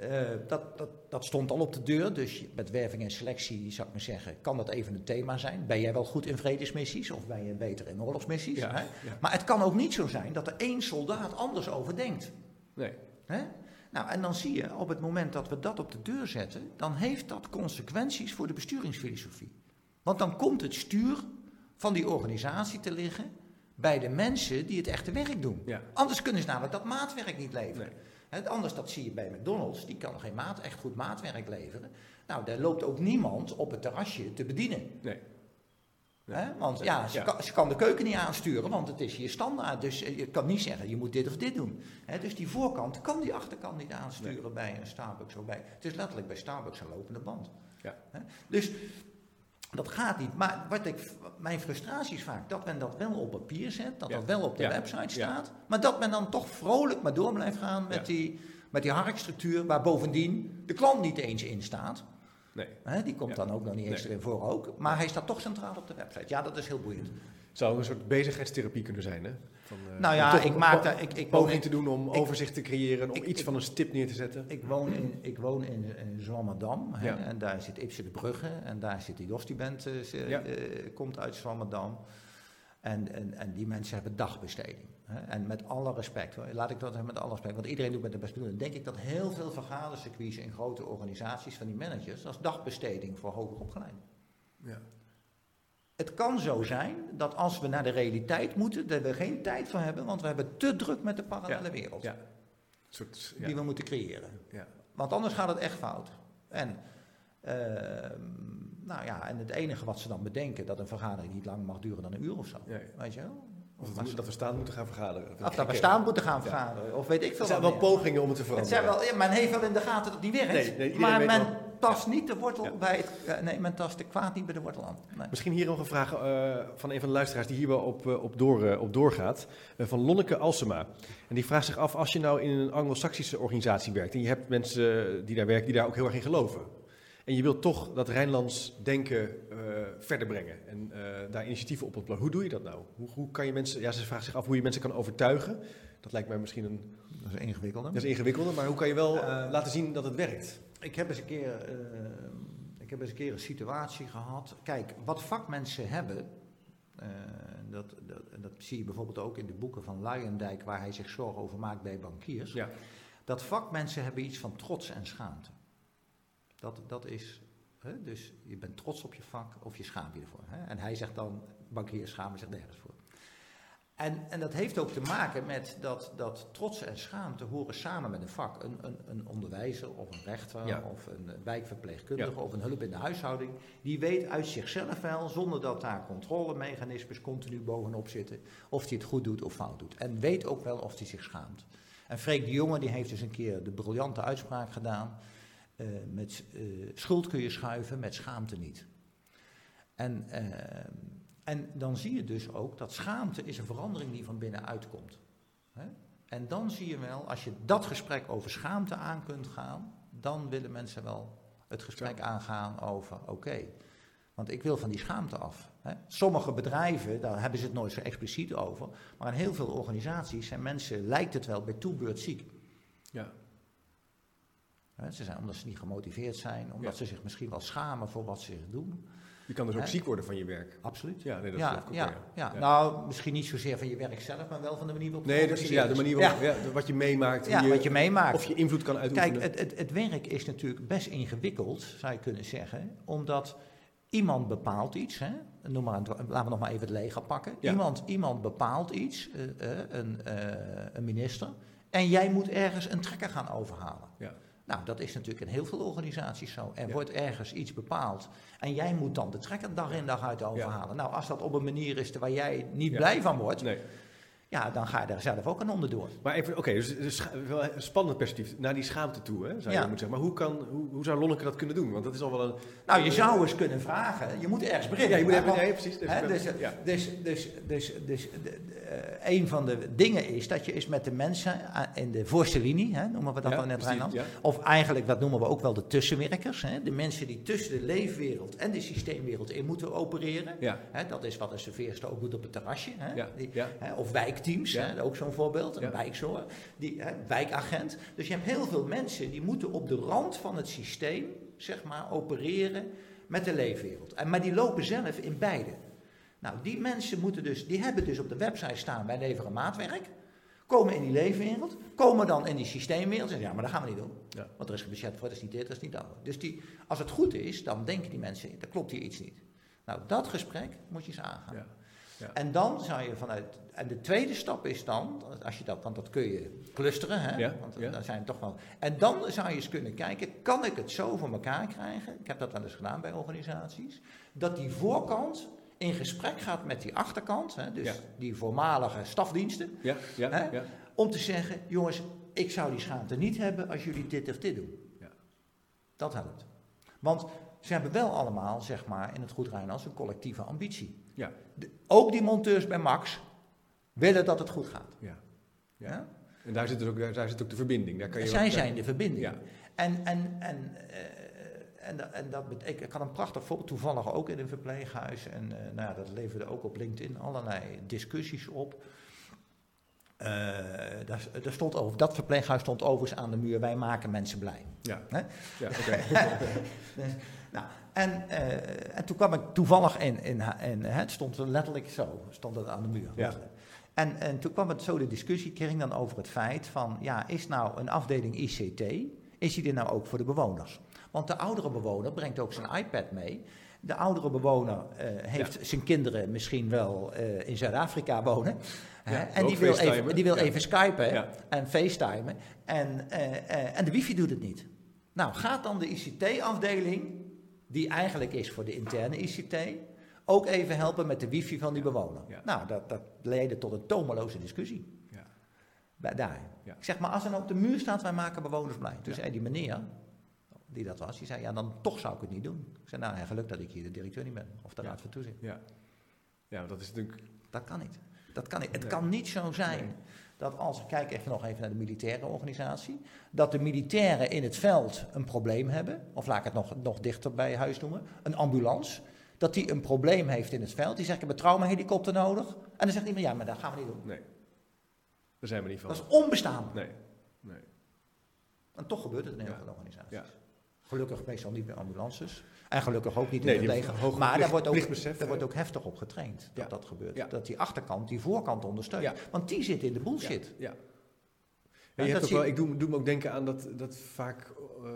Eh, dat, dat, dat stond al op de deur, dus met werving en selectie zou ik maar zeggen, kan dat even een thema zijn. Ben jij wel goed in vredesmissies of ben je beter in oorlogsmissies? Ja, Hè? ja. Maar het kan ook niet zo zijn dat er één soldaat anders over denkt. nee. Hè? Nou, en dan zie je op het moment dat we dat op de deur zetten, dan heeft dat consequenties voor de besturingsfilosofie. Want dan komt het stuur van die organisatie te liggen bij de mensen die het echte werk doen. Ja. Anders kunnen ze namelijk dat maatwerk niet leveren. Nee. Hè, anders, dat zie je bij McDonald's, die kan geen maat, echt goed maatwerk leveren. Nou, daar loopt ook niemand op het terrasje te bedienen. Nee. Want ja, ze, Ja. Kan, ze kan de keuken niet aansturen, want het is hier standaard. Dus eh, je kan niet zeggen, je moet dit of dit doen. Dus die voorkant kan die achterkant niet aansturen bij een Starbucks. Of bij, het is letterlijk bij Starbucks een lopende band. Ja. Dus dat gaat niet. Maar wat ik, mijn frustratie is vaak dat men dat wel op papier zet, dat Ja. dat wel op de Ja. website Ja. staat. Maar dat men dan toch vrolijk maar door blijft gaan met, die, met die harkstructuur, waar bovendien de klant niet eens in staat. Nee. Die komt dan ook nog niet eens Nee. erin voor ook. Maar hij staat toch centraal op de website. Ja, dat is heel boeiend. Zou een soort bezigheidstherapie kunnen zijn, hè? Van, eh, Nou ja, ik maak daar... Ik, ik, poging in, te doen om ik- overzicht te creëren, om ik- iets van een stip neer te zetten. ik woon in, ik woon in, in Zwammerdam. Hè, Ja. En daar zit Ipse de Brugge. En daar zit de Jostiband, eh, ze- Ja. eh, komt uit Zwammerdam. En, en, en die mensen hebben dagbesteding. Hè. En met alle respect, hoor, laat ik dat met alle respect, want iedereen doet met de best bedoeling. denk ik dat heel veel vergadercircuits in grote organisaties van die managers als dagbesteding voor hoger opgeleiden. Ja. Het kan zo zijn dat als we naar de realiteit moeten, dat we geen tijd voor hebben, want we hebben te druk met de parallele wereld Ja. Soort, ja. die we moeten creëren. Ja. Want anders gaat het echt fout. En, ehm, nou ja, en het enige wat ze dan bedenken, dat een vergadering niet lang mag duren dan een uur of zo. Weet je wel? Of dat, we- dat we staan moeten gaan vergaderen. of dat we staan moeten gaan vergaderen, of weet ik veel Er zijn wel meer. pogingen om het te Het veranderen. zijn wel, men heeft wel in de gaten dat het niet werkt. Nee, nee, maar men, wel. Tast niet de wortel bij het... eh, nee, men tast de kwaad niet bij de wortel aan. Nee. Misschien hier nog een vraag eh, van een van de luisteraars die hier wel op, eh, op, door, op doorgaat. Van Lonneke Alsema. En die vraagt zich af, als je nou in een anglo-saxische organisatie werkt... en je hebt mensen die daar werken die daar ook heel erg in geloven... en je wilt toch dat Rijnlands denken eh, verder brengen en eh, daar initiatieven op ontplooien. Hoe doe je dat nou? Hoe, hoe kan je mensen... Ja, ze vraagt zich af hoe je mensen kan overtuigen. Dat lijkt mij misschien een... Dat is ingewikkelder. Dat is ingewikkelder, maar hoe kan je wel Eh, laten zien dat het werkt? Ik heb eens een keer, eh, ik heb eens een keer een situatie gehad. Kijk, wat vakmensen hebben, eh, dat, dat, dat zie je bijvoorbeeld ook in de boeken van Luijendijk, waar hij zich zorgen over maakt bij bankiers. Ja. Dat vakmensen hebben iets van trots en schaamte. Dat, dat is, hè, dus je bent trots op je vak of je schaamt je ervoor. Hè? En hij zegt dan, bankiers schamen zich nergens voor. En, en dat heeft ook te maken met dat, dat trots en schaamte horen samen met een vak. Een, een, een onderwijzer of een rechter Ja. of een wijkverpleegkundige Ja. of een hulp in de huishouding. Die weet uit zichzelf wel, zonder dat daar controlemechanismes continu bovenop zitten, of hij het goed doet of fout doet. En weet ook wel of hij zich schaamt. En Freek de Jonge die heeft dus een keer de briljante uitspraak gedaan. eh, met eh, schuld kun je schuiven, met schaamte niet. En, eh, en dan zie je dus ook dat schaamte is een verandering die van binnenuit komt. Hè? En dan zie je wel, als je dat gesprek over schaamte aan kunt gaan, dan willen mensen wel het gesprek aangaan over, oké, want ik wil van die schaamte af. Hè? Sommige bedrijven, daar hebben ze het nooit zo expliciet over, maar in heel veel organisaties zijn mensen, lijkt het wel, bij toebeurt ziek. Ja. Hè, Ze zijn, omdat ze niet gemotiveerd zijn, omdat Ja. ze zich misschien wel schamen voor wat ze doen. Je kan dus ook ziek worden van je werk. Absoluut. Ja, nee, dat ja, ook ja, ja. ja. nou, misschien niet zozeer van je werk zelf, maar wel van de manier waarop Nee, dat is ja, de manier waarop Ja, wat je meemaakt. ja, hoe wat je meemaakt. Of je invloed kan uitoefenen. Kijk, het, het, het werk is natuurlijk best ingewikkeld, zou je kunnen zeggen, omdat iemand bepaalt iets. Hè? Noem maar, laten we nog maar even het leger pakken. Iemand, iemand bepaalt iets, eh, eh, een, eh, een minister, en jij moet ergens een trekker gaan overhalen. Ja. Nou, dat is natuurlijk in heel veel organisaties zo. Er Ja. wordt ergens iets bepaald en jij moet dan de trekker dag in dag uit overhalen. Nou, als dat op een manier is waar jij niet Ja. blij van wordt, Nee. Ja, dan ga je daar zelf ook aan onderdoor. Maar even, oké, dus, dus wel een spannend perspectief. Naar die schaamte toe, hè, zou je moeten zeggen. Maar hoe, kan, hoe, hoe zou Lonneke dat kunnen doen? Want dat is al wel een... Nou, je zou eens kunnen vragen, je moet ergens beginnen. Ja, je moet even... want- Nee, precies. Dus, Hè, dus, ja. dus, dus, dus, dus de- eh, een van de dingen is dat je eens met de mensen aan- in de voorste linie, hè, noemen we dat Ja, dan net ja. of eigenlijk, dat noemen we ook wel de tussenwerkers, hè, de mensen die tussen de leefwereld en de systeemwereld in moeten opereren. Ja. Hè, dat is wat een serveerster ook doet op het terrasje. Hè, die- of wijkteams, Ja. hè, ook zo'n voorbeeld, een Ja. wijkzorg, die, hè, wijkagent. Dus je hebt heel veel mensen die moeten op de rand van het systeem, zeg maar, opereren met de leefwereld. En, maar die lopen zelf in beide. Nou, die mensen moeten dus, die hebben dus op de website staan, wij leveren maatwerk. Komen in die leefwereld, komen dan in die systeemwereld en zeggen, ja, maar dat gaan we niet doen. Ja. Want er is geen budget voor, dat is niet dit, dat is niet dat. Dus die, als het goed is, dan denken die mensen, er klopt hier iets niet. Nou, dat gesprek moet je eens aangaan. Ja. En dan zou je vanuit. En de tweede stap is dan, als je dat, want dat kun je clusteren, hè? Ja, want ja. daar zijn toch wel. En dan zou je eens kunnen kijken, kan ik het zo voor elkaar krijgen? Ik heb dat wel eens gedaan bij organisaties. Dat die voorkant in gesprek gaat met die achterkant, hè? dus die voormalige stafdiensten, Ja, ja, Hè? ja. om te zeggen: jongens, ik zou die schaamte niet hebben als jullie dit of dit doen. Ja. Dat helpt. Want ze hebben wel allemaal, zeg maar, in het goed Rijnlands een collectieve ambitie. Ja. De- ook die monteurs bij Max willen dat het goed gaat. Ja. Ja. Ja? En daar zit, dus ook, daar zit ook de verbinding. Daar kan je Zij wat- zijn de verbinding. Ja. En, en, en, eh, en, en dat bet- ik, ik had een prachtig voorbeeld, toevallig ook in een verpleeghuis. En eh, nou, ja, dat leverde ook op LinkedIn allerlei discussies op. Eh, daar, daar stond over, dat verpleeghuis stond overigens aan de muur, wij maken mensen blij. Ja, Hè? ja oké. [laughs] Dus, nou, en, eh, en toen kwam ik toevallig in, in, in hè, het stond letterlijk zo, stond het aan de muur. Ja. En, en toen kwam het zo, de discussie ging dan over het feit van, ja, is nou een afdeling ICT, is die er nou ook voor de bewoners? Want de oudere bewoner brengt ook zijn iPad mee. De oudere bewoner eh, heeft zijn kinderen misschien wel eh, in Zuid-Afrika wonen. hè, en die wil, even, die wil Ja. even skypen en facetimen. En, eh, en de wifi doet het niet. Nou, gaat dan de ICT-afdeling, die eigenlijk is voor de interne ICT, ook even helpen met de wifi van die bewoner? Nou, dat, dat leidde tot een tomeloze discussie. Bij, daar. Ik zeg maar, als er nou op de muur staat, wij maken bewoners blij. Toen zei die meneer, die dat was, die zei, ja, dan toch zou ik het niet doen. Ik zei, nou, geluk dat ik hier de directeur niet ben, of de Ja. raad van toezicht. Ja. ja, dat is natuurlijk... Dat kan niet. Dat kan niet. Het Nee. kan niet zo zijn Nee. dat als, ik kijk even nog even naar de militaire organisatie, dat de militairen in het veld een probleem hebben, of laat ik het nog, nog dichter bij huis noemen, een ambulance, dat die een probleem heeft in het veld. Die zegt, ik heb een traumahelikopter nodig. En dan zegt iemand, ja, maar dat gaan we niet doen. Nee. Daar zijn we niet van. Dat is onbestaand. Nee. Nee. En toch gebeurt het in heel Ja. veel organisaties. Ja. Gelukkig meestal niet bij ambulances. En gelukkig ook niet in Nee, hoog Maar daar wordt, ook, daar wordt ook heftig op getraind dat Ja. dat gebeurt. Ja. Dat die achterkant die voorkant ondersteunt. Ja. Want die zit in de bullshit. Ja. En je hebt ook wel, ik doe, doe me ook denken aan dat, dat vaak eh,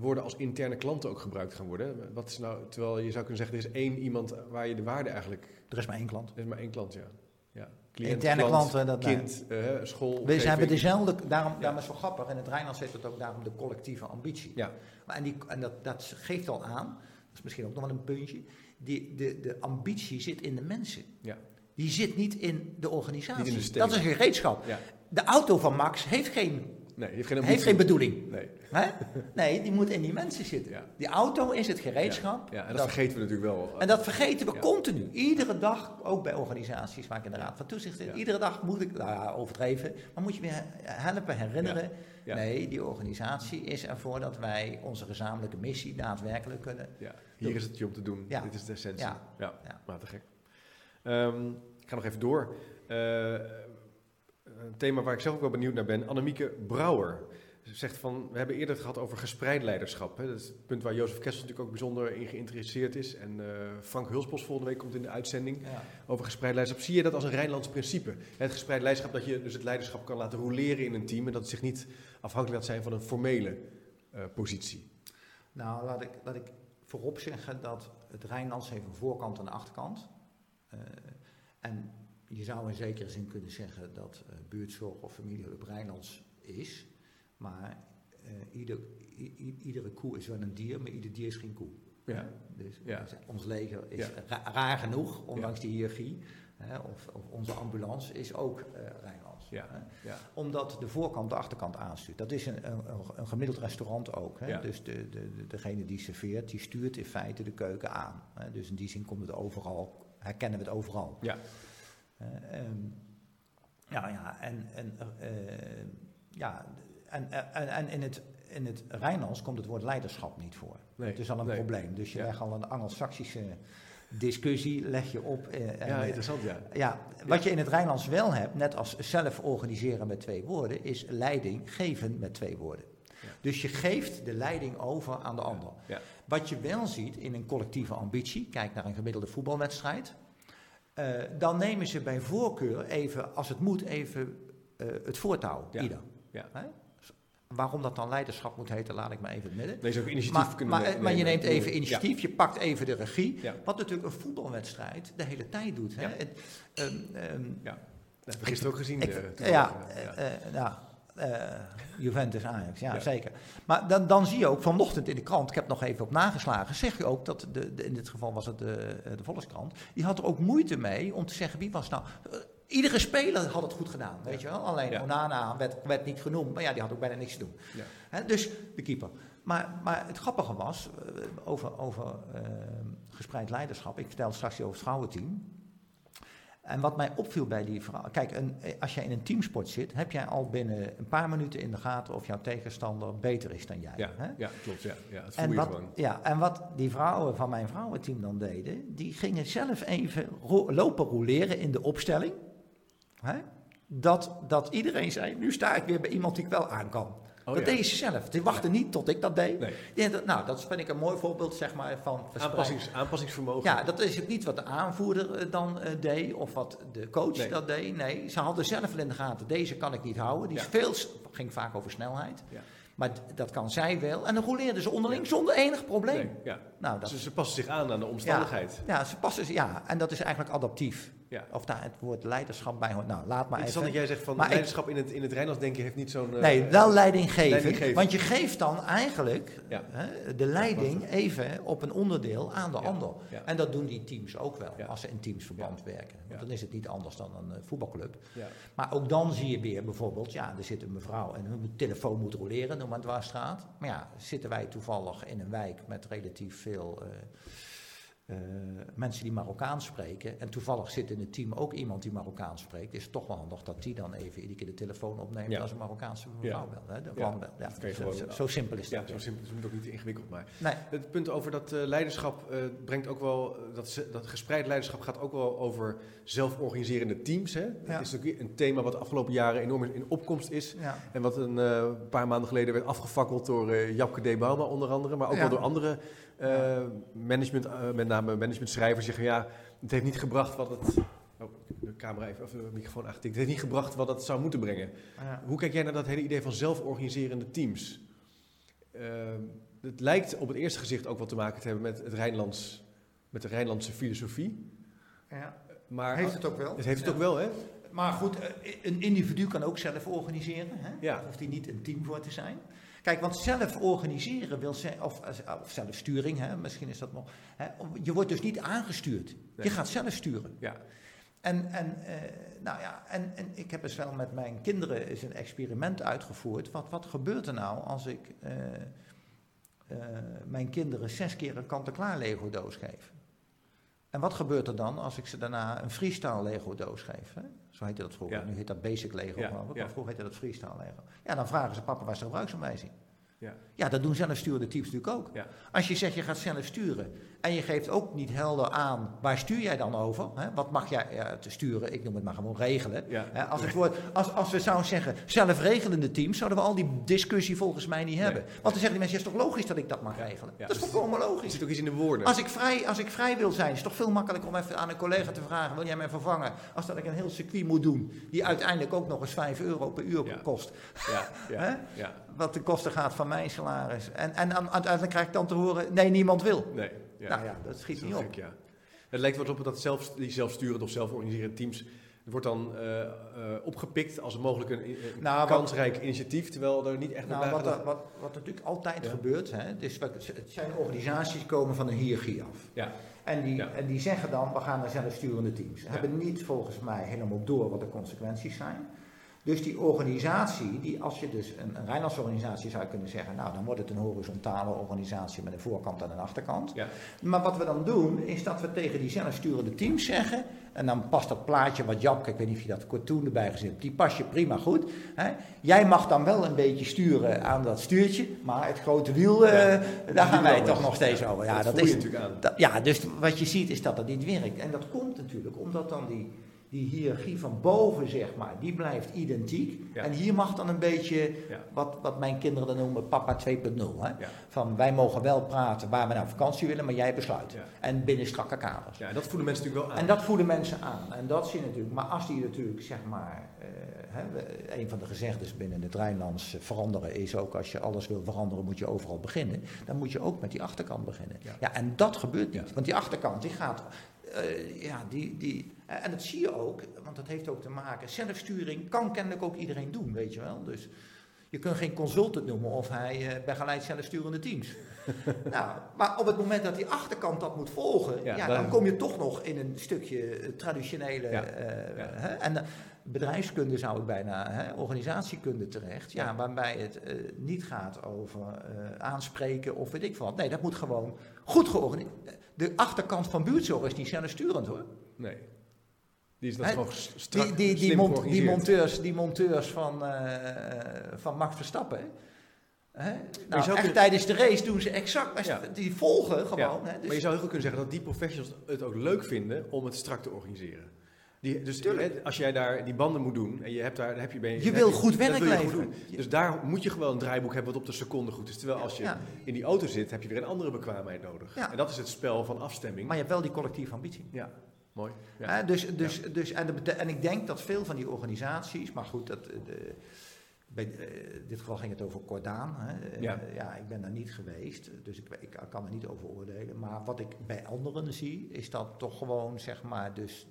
woorden als interne klanten ook gebruikt gaan worden. Wat is nou, terwijl je zou kunnen zeggen, er is één iemand waar je de waarde eigenlijk... Er is maar één klant. Er is maar één klant, ja. ja. Cliënt, Interne klant, klanten, dat- kind, eh, school, We hebben dezelfde, daarom, daarom is het zo grappig, in het Rijnland zit het ook daarom de collectieve ambitie. Ja. Maar en die, en dat, dat geeft al aan, dat is misschien ook nog wel een puntje, die, de, de ambitie zit in de mensen. Ja. Die zit niet in de organisatie. In de dat is een gereedschap. Ja. De auto van Max heeft geen, Nee, heeft geen heeft ambitie. geen bedoeling. Nee. Hè? Nee, die moet in die mensen zitten. Ja. Die auto is het gereedschap. Ja, en dat, dat- vergeten we natuurlijk wel. en dat vergeten we Ja. continu. Iedere dag, ook bij organisaties waar ik in de Raad van Toezicht zit. Iedere dag moet ik, nou ja, overdreven, maar moet je weer helpen, herinneren. Nee, die organisatie is ervoor dat wij onze gezamenlijke missie daadwerkelijk kunnen. Ja, hier is het je om te doen. Ja. Dit is de essentie. Ja. Ja, Ja. maar te gek. Ehm, ik ga nog even door. Eh, een thema waar ik zelf ook wel benieuwd naar ben. Annemieke Brouwer Ze zegt van, we hebben eerder het gehad over gespreid leiderschap. Hè? Dat is het punt waar Jozef Kessel natuurlijk ook bijzonder in geïnteresseerd is. En eh, Frank Hulsbos volgende week komt in de uitzending Ja. over gespreid leiderschap. Zie je dat als een Rijnlands principe? Het gespreid leiderschap, dat je dus het leiderschap kan laten roleren in een team. En dat het zich niet afhankelijk laat zijn van een formele eh, positie. Nou, laat ik, laat ik voorop zeggen dat het Rijnlands heeft een voorkant en een achterkant. Eh, en je zou in zekere zin kunnen zeggen dat eh, buurtzorg of familiehulp Rijnlands is. Maar eh, ieder, i- iedere koe is wel een dier, maar ieder dier is geen koe. Ja. Dus, Ja. dus ons leger is Ja. ra- raar genoeg, ondanks die hiërarchie. Hè, of, of onze ambulance is ook eh Rijnlands. Ja. hè. Ja. Omdat de voorkant de achterkant aanstuurt. Dat is een, een, een gemiddeld restaurant ook. Hè? Dus de, de, de- degene die serveert, die stuurt in feite de keuken aan. Hè? Dus in die zin komt het overal, herkennen we het overal. Ja. Eh, ehm, ja, ja, en, en, eh, ja, en, en, en in het, in het Rijnlands komt het woord leiderschap niet voor. Nee, Het is al een nee. probleem. Dus je Ja. legt al een Angelsaksische discussie leg je op. eh, en, ja, interessant ja. ja, wat je in het Rijnlands wel hebt, net als zelf organiseren met twee woorden, is leiding geven met twee woorden. Ja. Dus je geeft de leiding over aan de ander. Wat je wel ziet in een collectieve ambitie, kijk naar een gemiddelde voetbalwedstrijd, eh, dan nemen ze bij voorkeur even, als het moet, even eh, het voortouw, Ja. ieder. Ja. Hè? Waarom dat dan leiderschap moet heten, laat ik maar even in het midden. Nee, zou ook initiatief Maar, kunnen maar, ne- maar je nemen. neemt even initiatief, je pakt even de regie. Ja. Wat natuurlijk een voetbalwedstrijd de hele tijd doet. Hè? Ja. Het, ehm, ehm, Ja. Dat hebben we gisteren ook gezien. ik- eh, ja, eh, eh, nou, eh, Juventus Ajax, ja, Ja. zeker. Maar dan, dan zie je ook vanochtend in de krant, ik heb nog even op nageslagen, zeg je ook dat, de, de- in dit geval was het de, eh, de Volkskrant, die had er ook moeite mee om te zeggen wie was nou... eh, iedere speler had het goed gedaan, weet je wel. Alleen Ja. Onana werd, werd niet genoemd, maar ja, die had ook bijna niks te doen. Ja. Dus de keeper. Maar, maar het grappige was, eh, over, over eh, gespreid leiderschap, ik vertel straks over het vrouwenteam. En wat mij opviel bij die vrouw, kijk, een, als jij in een teamsport zit, heb jij al binnen een paar minuten in de gaten of jouw tegenstander beter is dan jij. Ja, hè? ja, klopt. Ja, ja, dat voel En je wat, gewoon. ja, en wat die vrouwen van mijn vrouwenteam dan deden, die gingen zelf even ro- lopen roleren in de opstelling. Hè? Dat, dat iedereen zei, nu sta ik weer bij iemand die ik wel aan kan. Oh, dat ja. deden ze zelf. Die wachten niet tot ik dat deed. Nee. Ja, dat, nou, dat vind ik een mooi voorbeeld zeg maar, van Aanpassings, aanpassingsvermogen. Ja, dat is ook niet wat de aanvoerder eh, dan eh, deed of wat de coach Nee. dat deed. Nee, ze hadden zelf wel in de gaten, deze kan ik niet houden. Die is veel, ging vaak over snelheid. Ja. Maar dat kan zij wel. En dan roleerden ze onderling zonder enig probleem. Nee, ja. Nou, dat, Dus ze passen zich aan aan de omstandigheid. ja, ze passen, ja, en dat is eigenlijk adaptief. Ja. Of daar het woord leiderschap bij hoort. Nou, laat maar even. dat jij zegt van Maar ik- leiderschap in het, in het Rijnlands denken heeft niet zo'n... eh, Nee, wel leiding geven. Want je geeft dan eigenlijk Ja. hè, de leiding even op een onderdeel aan de ander. ja. En dat doen die teams ook wel, als ze in teamsverband werken. Want dan is het niet anders dan een eh, voetbalclub. ja. Maar ook dan zie je weer bijvoorbeeld, ja, er zit een mevrouw en hun telefoon moet roleren, noem maar dwarsstraat. Maar ja, zitten wij toevallig in een wijk met relatief veel eh, eh, mensen die Marokkaans spreken. En toevallig zit in het team ook iemand die Marokkaans spreekt. Is het toch wel handig dat die dan even iedere keer de telefoon opneemt Ja. als een Marokkaanse mevrouw Ja. belt. Hè, de Ja. Ja, Dat zo, gewoon- zo- zo simpel is Ja, dat. zo simpel. Het is ook niet ingewikkeld, maar... Nee, Het punt over dat eh, leiderschap brengt ook wel... dat, dat gespreid leiderschap gaat ook wel over zelforganiserende teams. Hè? Ja. Het is ook een thema wat de afgelopen jaren enorm in opkomst is. ja. En wat een paar maanden geleden werd afgefakkeld door Japke D. Bauma onder andere. Maar ook Ja. wel door andere eh, management, eh, met name managementschrijvers. Zeggen ja, het heeft niet gebracht wat het... Oh, de camera even, of de microfoon aangetikt. Het heeft niet gebracht wat het zou moeten brengen. ja. Hoe kijk jij naar dat hele idee van zelforganiserende teams? Eh, het lijkt op het eerste gezicht ook wel te maken te hebben met, het Rijnlands, met de Rijnlandse filosofie. ja. Maar Heeft het ook wel. het heeft het Ja. ook wel, hè? Maar goed, een individu kan ook zelf organiseren. Hè? Ja. Daar hoeft hij niet een team voor te zijn. Kijk, want zelf organiseren wil zeggen, of, of zelfsturing, hè, misschien is dat nog. Hè, je wordt dus niet aangestuurd. Je gaat zelf sturen. Ja. En, en, eh, nou ja, en, en ik heb eens wel met mijn kinderen eens een experiment uitgevoerd. Wat, wat gebeurt er nou als ik eh, eh, mijn kinderen zes keer een kant-en-klaar Lego doos geef? En wat gebeurt er dan als ik ze daarna een freestyle Lego doos geef? Hè? Zo heette dat vroeger. Ja. Nu heet dat basic Lego Ja. Maar vroeger heette dat freestyle Lego. Ja, dan vragen ze papa waar de gebruiksaanwijzing? Ja. Ja, dat doen zelfsturende teams natuurlijk ook. Als je zegt je gaat zelf sturen en je geeft ook niet helder aan waar stuur jij dan over? Hè? Wat mag jij ja, te sturen? Ik noem het maar gewoon regelen. Ja. Hè, Als, het woord, als, als we zouden zeggen zelfregelende teams, zouden we al die discussie volgens mij niet hebben. Want dan zeggen die mensen, ja, is toch logisch dat ik dat mag regelen? Dat is toch volkomen Er logisch? zit ook iets in de woorden. Als ik, vrij, als ik vrij wil zijn, is het toch veel makkelijker om even aan een collega te vragen: wil jij mij vervangen? Als dat ik een heel circuit moet doen, die uiteindelijk ook nog eens 5 euro per uur kost. Ja, ja, Hè? ja. Wat de kosten gaat van mijn salaris. En, en krijg ik dan te horen: nee, niemand wil. Nee. Ja. Nou ja, dat schiet niet op. gek, ja. Het lijkt wel op dat zelf, die zelfsturende of zelforganiserende teams... wordt dan eh, eh, opgepikt als mogelijk een, een Nou, wat- kansrijk initiatief... terwijl er niet echt Nou, over wat, wat, wat natuurlijk altijd Ja. gebeurt, hè, dus het zijn organisaties komen van een hiërarchie af. Ja. En die, Ja. en die zeggen dan, we gaan naar zelfsturende teams. Hebben niet volgens mij helemaal door wat de consequenties zijn. Dus die organisatie, die als je dus een, een Rijnlandse organisatie zou kunnen zeggen, nou dan wordt het een horizontale organisatie met een voorkant en een achterkant. Ja. Maar wat we dan doen, is dat we tegen die zelfsturende teams zeggen, en dan past dat plaatje wat Japke, ik weet niet of je dat cartoon erbij gezet hebt, die pas je prima goed. Hè. Jij mag dan wel een beetje sturen aan dat stuurtje, maar het grote wiel, eh, daar gaan wij toch nog steeds Ja, over. Ja, dat is, natuurlijk aan. ja, dus wat je ziet is dat dat niet werkt. En dat komt natuurlijk omdat dan die, die hiërarchie van boven, zeg maar, die blijft identiek. Ja. En hier mag dan een beetje, Ja. wat, wat mijn kinderen dan noemen, papa 2.0. Hè? Ja. Van wij mogen wel praten waar we naar vakantie willen, maar jij besluit. En binnen strakke kaders. Ja, en dat voelen mensen natuurlijk wel aan. En dat voelen mensen aan. En dat zie je natuurlijk. Maar als die natuurlijk, zeg maar, eh, hè, een van de gezegdes binnen het Rijnlands eh, veranderen is ook als je alles wil veranderen, moet je overal beginnen. Dan moet je ook met die achterkant beginnen. Ja. En dat gebeurt niet. Ja. Want die achterkant, die gaat, eh, ja, die, die, en dat zie je ook, want dat heeft ook te maken, zelfsturing kan kennelijk ook iedereen doen, weet je wel. Dus je kunt geen consultant noemen of hij eh, begeleidt zelfsturende teams. [laughs] nou, maar op het moment dat die achterkant dat moet volgen, Ja, ja, dan- dan kom je toch nog in een stukje eh, traditionele. Ja, eh, ja. Hè, en eh, bedrijfskunde zou ik bijna, hè, organisatiekunde terecht, ja, waarbij het eh, niet gaat over eh, aanspreken of weet ik wat. Nee, dat moet gewoon goed georganiseerd. De achterkant van buurtzorg is niet zelfsturend hoor. Nee. Die is dat gewoon strak, Die, die, die, mont- die, monteurs, die monteurs van, eh, van Max Verstappen. hè. Nou, zou echt kunnen- tijdens de race doen ze exact, Ja. die volgen Ja, gewoon. Hè? Dus- Maar je zou heel goed kunnen zeggen dat die professionals het ook leuk vinden om het strak te organiseren. Die, dus Tuurlijk. als jij daar die banden moet doen en je hebt daar, dan heb je, ben Je heb wil goed werk je leveren. Dus daar moet je gewoon een draaiboek hebben wat op de seconde goed is. Terwijl als je Ja. in die auto zit, heb je weer een andere bekwaamheid nodig. Ja. En dat is het spel van afstemming. Maar je hebt wel die collectieve ambitie. ja, mooi. Ja. Hè, dus, dus, dus, en, en ik denk dat veel van die organisaties, maar goed, dat, eh, de, bij, eh, in dit geval ging het over Cordaan. Hè. Eh, Ja. ja, ik ben daar niet geweest, dus ik, ik kan er niet over oordelen. Maar wat ik bij anderen zie, is dat toch gewoon, zeg maar, dus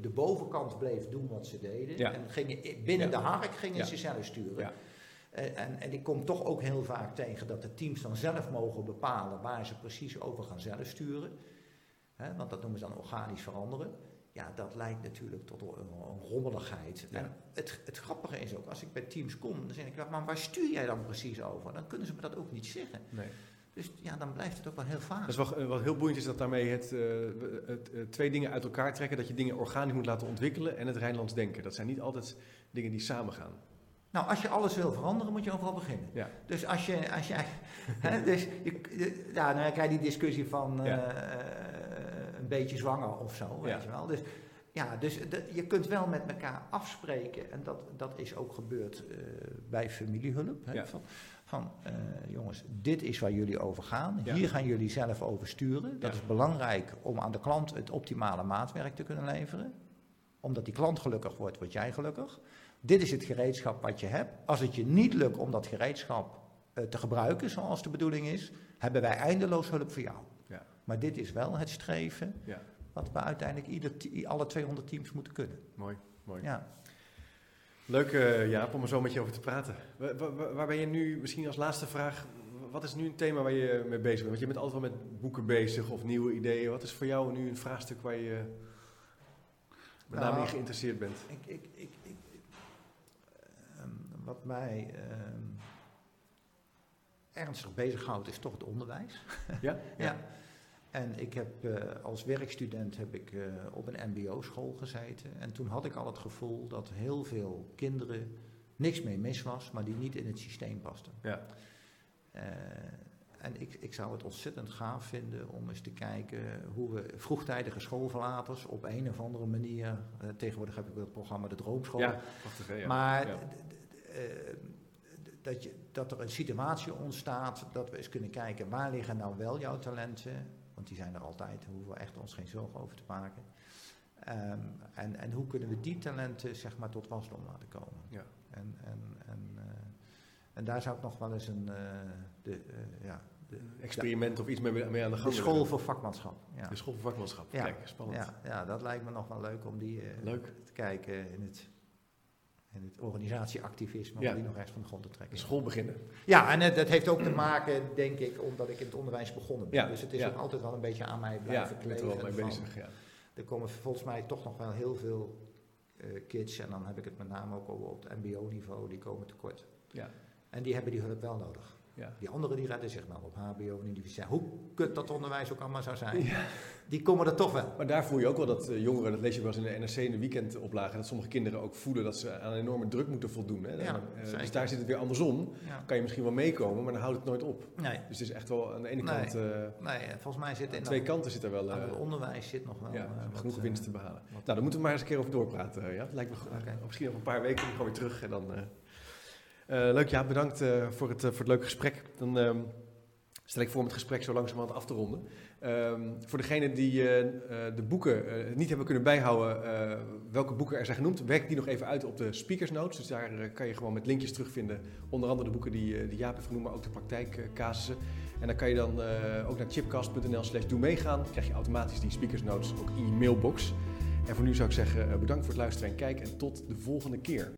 de bovenkant bleef doen wat ze deden. Ja. En gingen, binnen Ja. de hark gingen Ja. ze zelf sturen. Ja. En, en ik kom toch ook heel vaak tegen dat de teams dan zelf mogen bepalen waar ze precies over gaan zelf sturen. Hè, want dat noemen ze dan organisch veranderen. Ja, dat leidt natuurlijk tot een, rommeligheid. Ja. En het, het grappige is ook, als ik bij teams kom, dan zeg ik, maar waar stuur jij dan precies over? Dan kunnen ze me dat ook niet zeggen. Nee. Dus ja, dan blijft het ook wel heel vaag. Dat is wel, eh, wat heel boeiend is dat daarmee het, eh, het, eh, twee dingen uit elkaar trekken. Dat je dingen organisch moet laten ontwikkelen en het Rijnlands denken. Dat zijn niet altijd dingen die samengaan. Nou, als je alles wil veranderen, moet je overal beginnen. Ja. Dus als je, als jij, [laughs] hè, dus je, ja, dan krijg je die discussie van Ja. Een beetje zwanger of zo, weet je wel. Dus ja, dus je kunt wel met elkaar afspreken en dat, dat is ook gebeurd eh, bij familiehulp. Hè, Ja. Van, van eh, jongens, dit is waar jullie over gaan. Ja. Hier gaan jullie zelf over sturen. Dat Ja. is belangrijk om aan de klant het optimale maatwerk te kunnen leveren. Omdat die klant gelukkig wordt, word jij gelukkig. Dit is het gereedschap wat je hebt. Als het je niet lukt om dat gereedschap eh, te gebruiken zoals de bedoeling is, hebben wij eindeloos hulp voor jou. Maar dit is wel het streven Ja. wat we uiteindelijk ieder, alle 200 teams moeten kunnen. Mooi, mooi. Ja. Leuk eh, Jaap om er zo met je over te praten. Wa- wa- wa- Waar ben je nu, misschien als laatste vraag, wat is nu een thema waar je mee bezig bent? Want je bent altijd wel met boeken bezig of nieuwe ideeën. Wat is voor jou nu een vraagstuk waar je met name in Nou, geïnteresseerd bent? Ik, ik, ik, ik, ehm, wat mij ehm, ernstig bezighoudt is toch het onderwijs. Ja? [laughs] Ja. En ik heb eh, als werkstudent heb ik, eh, op een mbo-school gezeten. En toen had ik al het gevoel dat heel veel kinderen niks mee mis was, maar die niet in het systeem pasten. Ja. Eh, en ik, ik zou het ontzettend gaaf vinden om eens te kijken hoe we vroegtijdige schoolverlaters op een of andere manier, tegenwoordig heb ik het programma De Droomschool, Ja, prachtig? Ja. maar Ja. dat, je, dat er een situatie ontstaat dat we eens kunnen kijken waar liggen nou wel jouw talenten, want die zijn er altijd, daar hoeven we echt ons geen zorgen over te maken. Ehm, en, en hoe kunnen we die talenten zeg maar tot wasdom laten komen. Ja. En, en, en, eh, en daar zou ik nog wel eens een, eh, de, eh, ja, de, experiment of iets mee, mee aan de de gang school voor vakmanschap. Ja. De school voor vakmanschap. Ja. Kijk, spannend. Ja, ja, dat lijkt me nog wel leuk om die Leuk. te kijken in het, in het organisatieactivisme, Ja. om die nog echt van de grond te trekken. De school beginnen. Ja, en het, dat heeft ook te maken, denk ik, omdat ik in het onderwijs begonnen ben. Ja, Dus het is ja. ook altijd wel een beetje aan mij Ja, blijven je bent er wel mee bezig. Ja. Er komen volgens mij toch nog wel heel veel eh, kids, en dan heb ik het met name ook over op het mbo-niveau, die komen tekort. Ja. En die hebben die hulp wel nodig. Ja. Die anderen die redden zich wel op hbo en universiteit. Hoe kut dat onderwijs ook allemaal zou zijn, Ja. die komen er toch wel. Maar daar voel je ook wel dat eh, jongeren, dat lees je wel eens in de NRC in de weekendoplagen, dat sommige kinderen ook voelen dat ze aan een enorme druk moeten voldoen. Hè? Ja, Eh, dus daar zit het weer andersom. Kan je misschien wel meekomen, maar dan houdt het nooit op. Nee, Dus het is echt wel aan de ene Nee. kant, eh, nee, volgens mij zit aan in twee kanten zit er wel het onderwijs zit nog wel genoeg winst te behalen. wat- Nou, daar moeten we maar eens een keer over doorpraten. Ja? Lijkt me goed. Misschien over een paar weken, gewoon weer terug. En dan, leuk, ja, bedankt eh, voor, het, eh, voor het leuke gesprek. Dan ehm, stel ik voor om het gesprek zo langzamerhand af te ronden. Ehm, voor degenen die eh, eh, de boeken eh, niet hebben kunnen bijhouden, eh, welke boeken er zijn genoemd, werk die nog even uit op de speakers notes. Dus daar eh, kan je gewoon met linkjes terugvinden. Onder andere de boeken die, eh, die Jaap heeft genoemd, maar ook de praktijkcasussen. En dan kan je dan eh, ook naar chipcast.nl slash doe meegaan. Dan krijg je automatisch die speakers notes ook in je mailbox. En voor nu zou ik zeggen, eh, bedankt voor het luisteren en kijken en tot de volgende keer.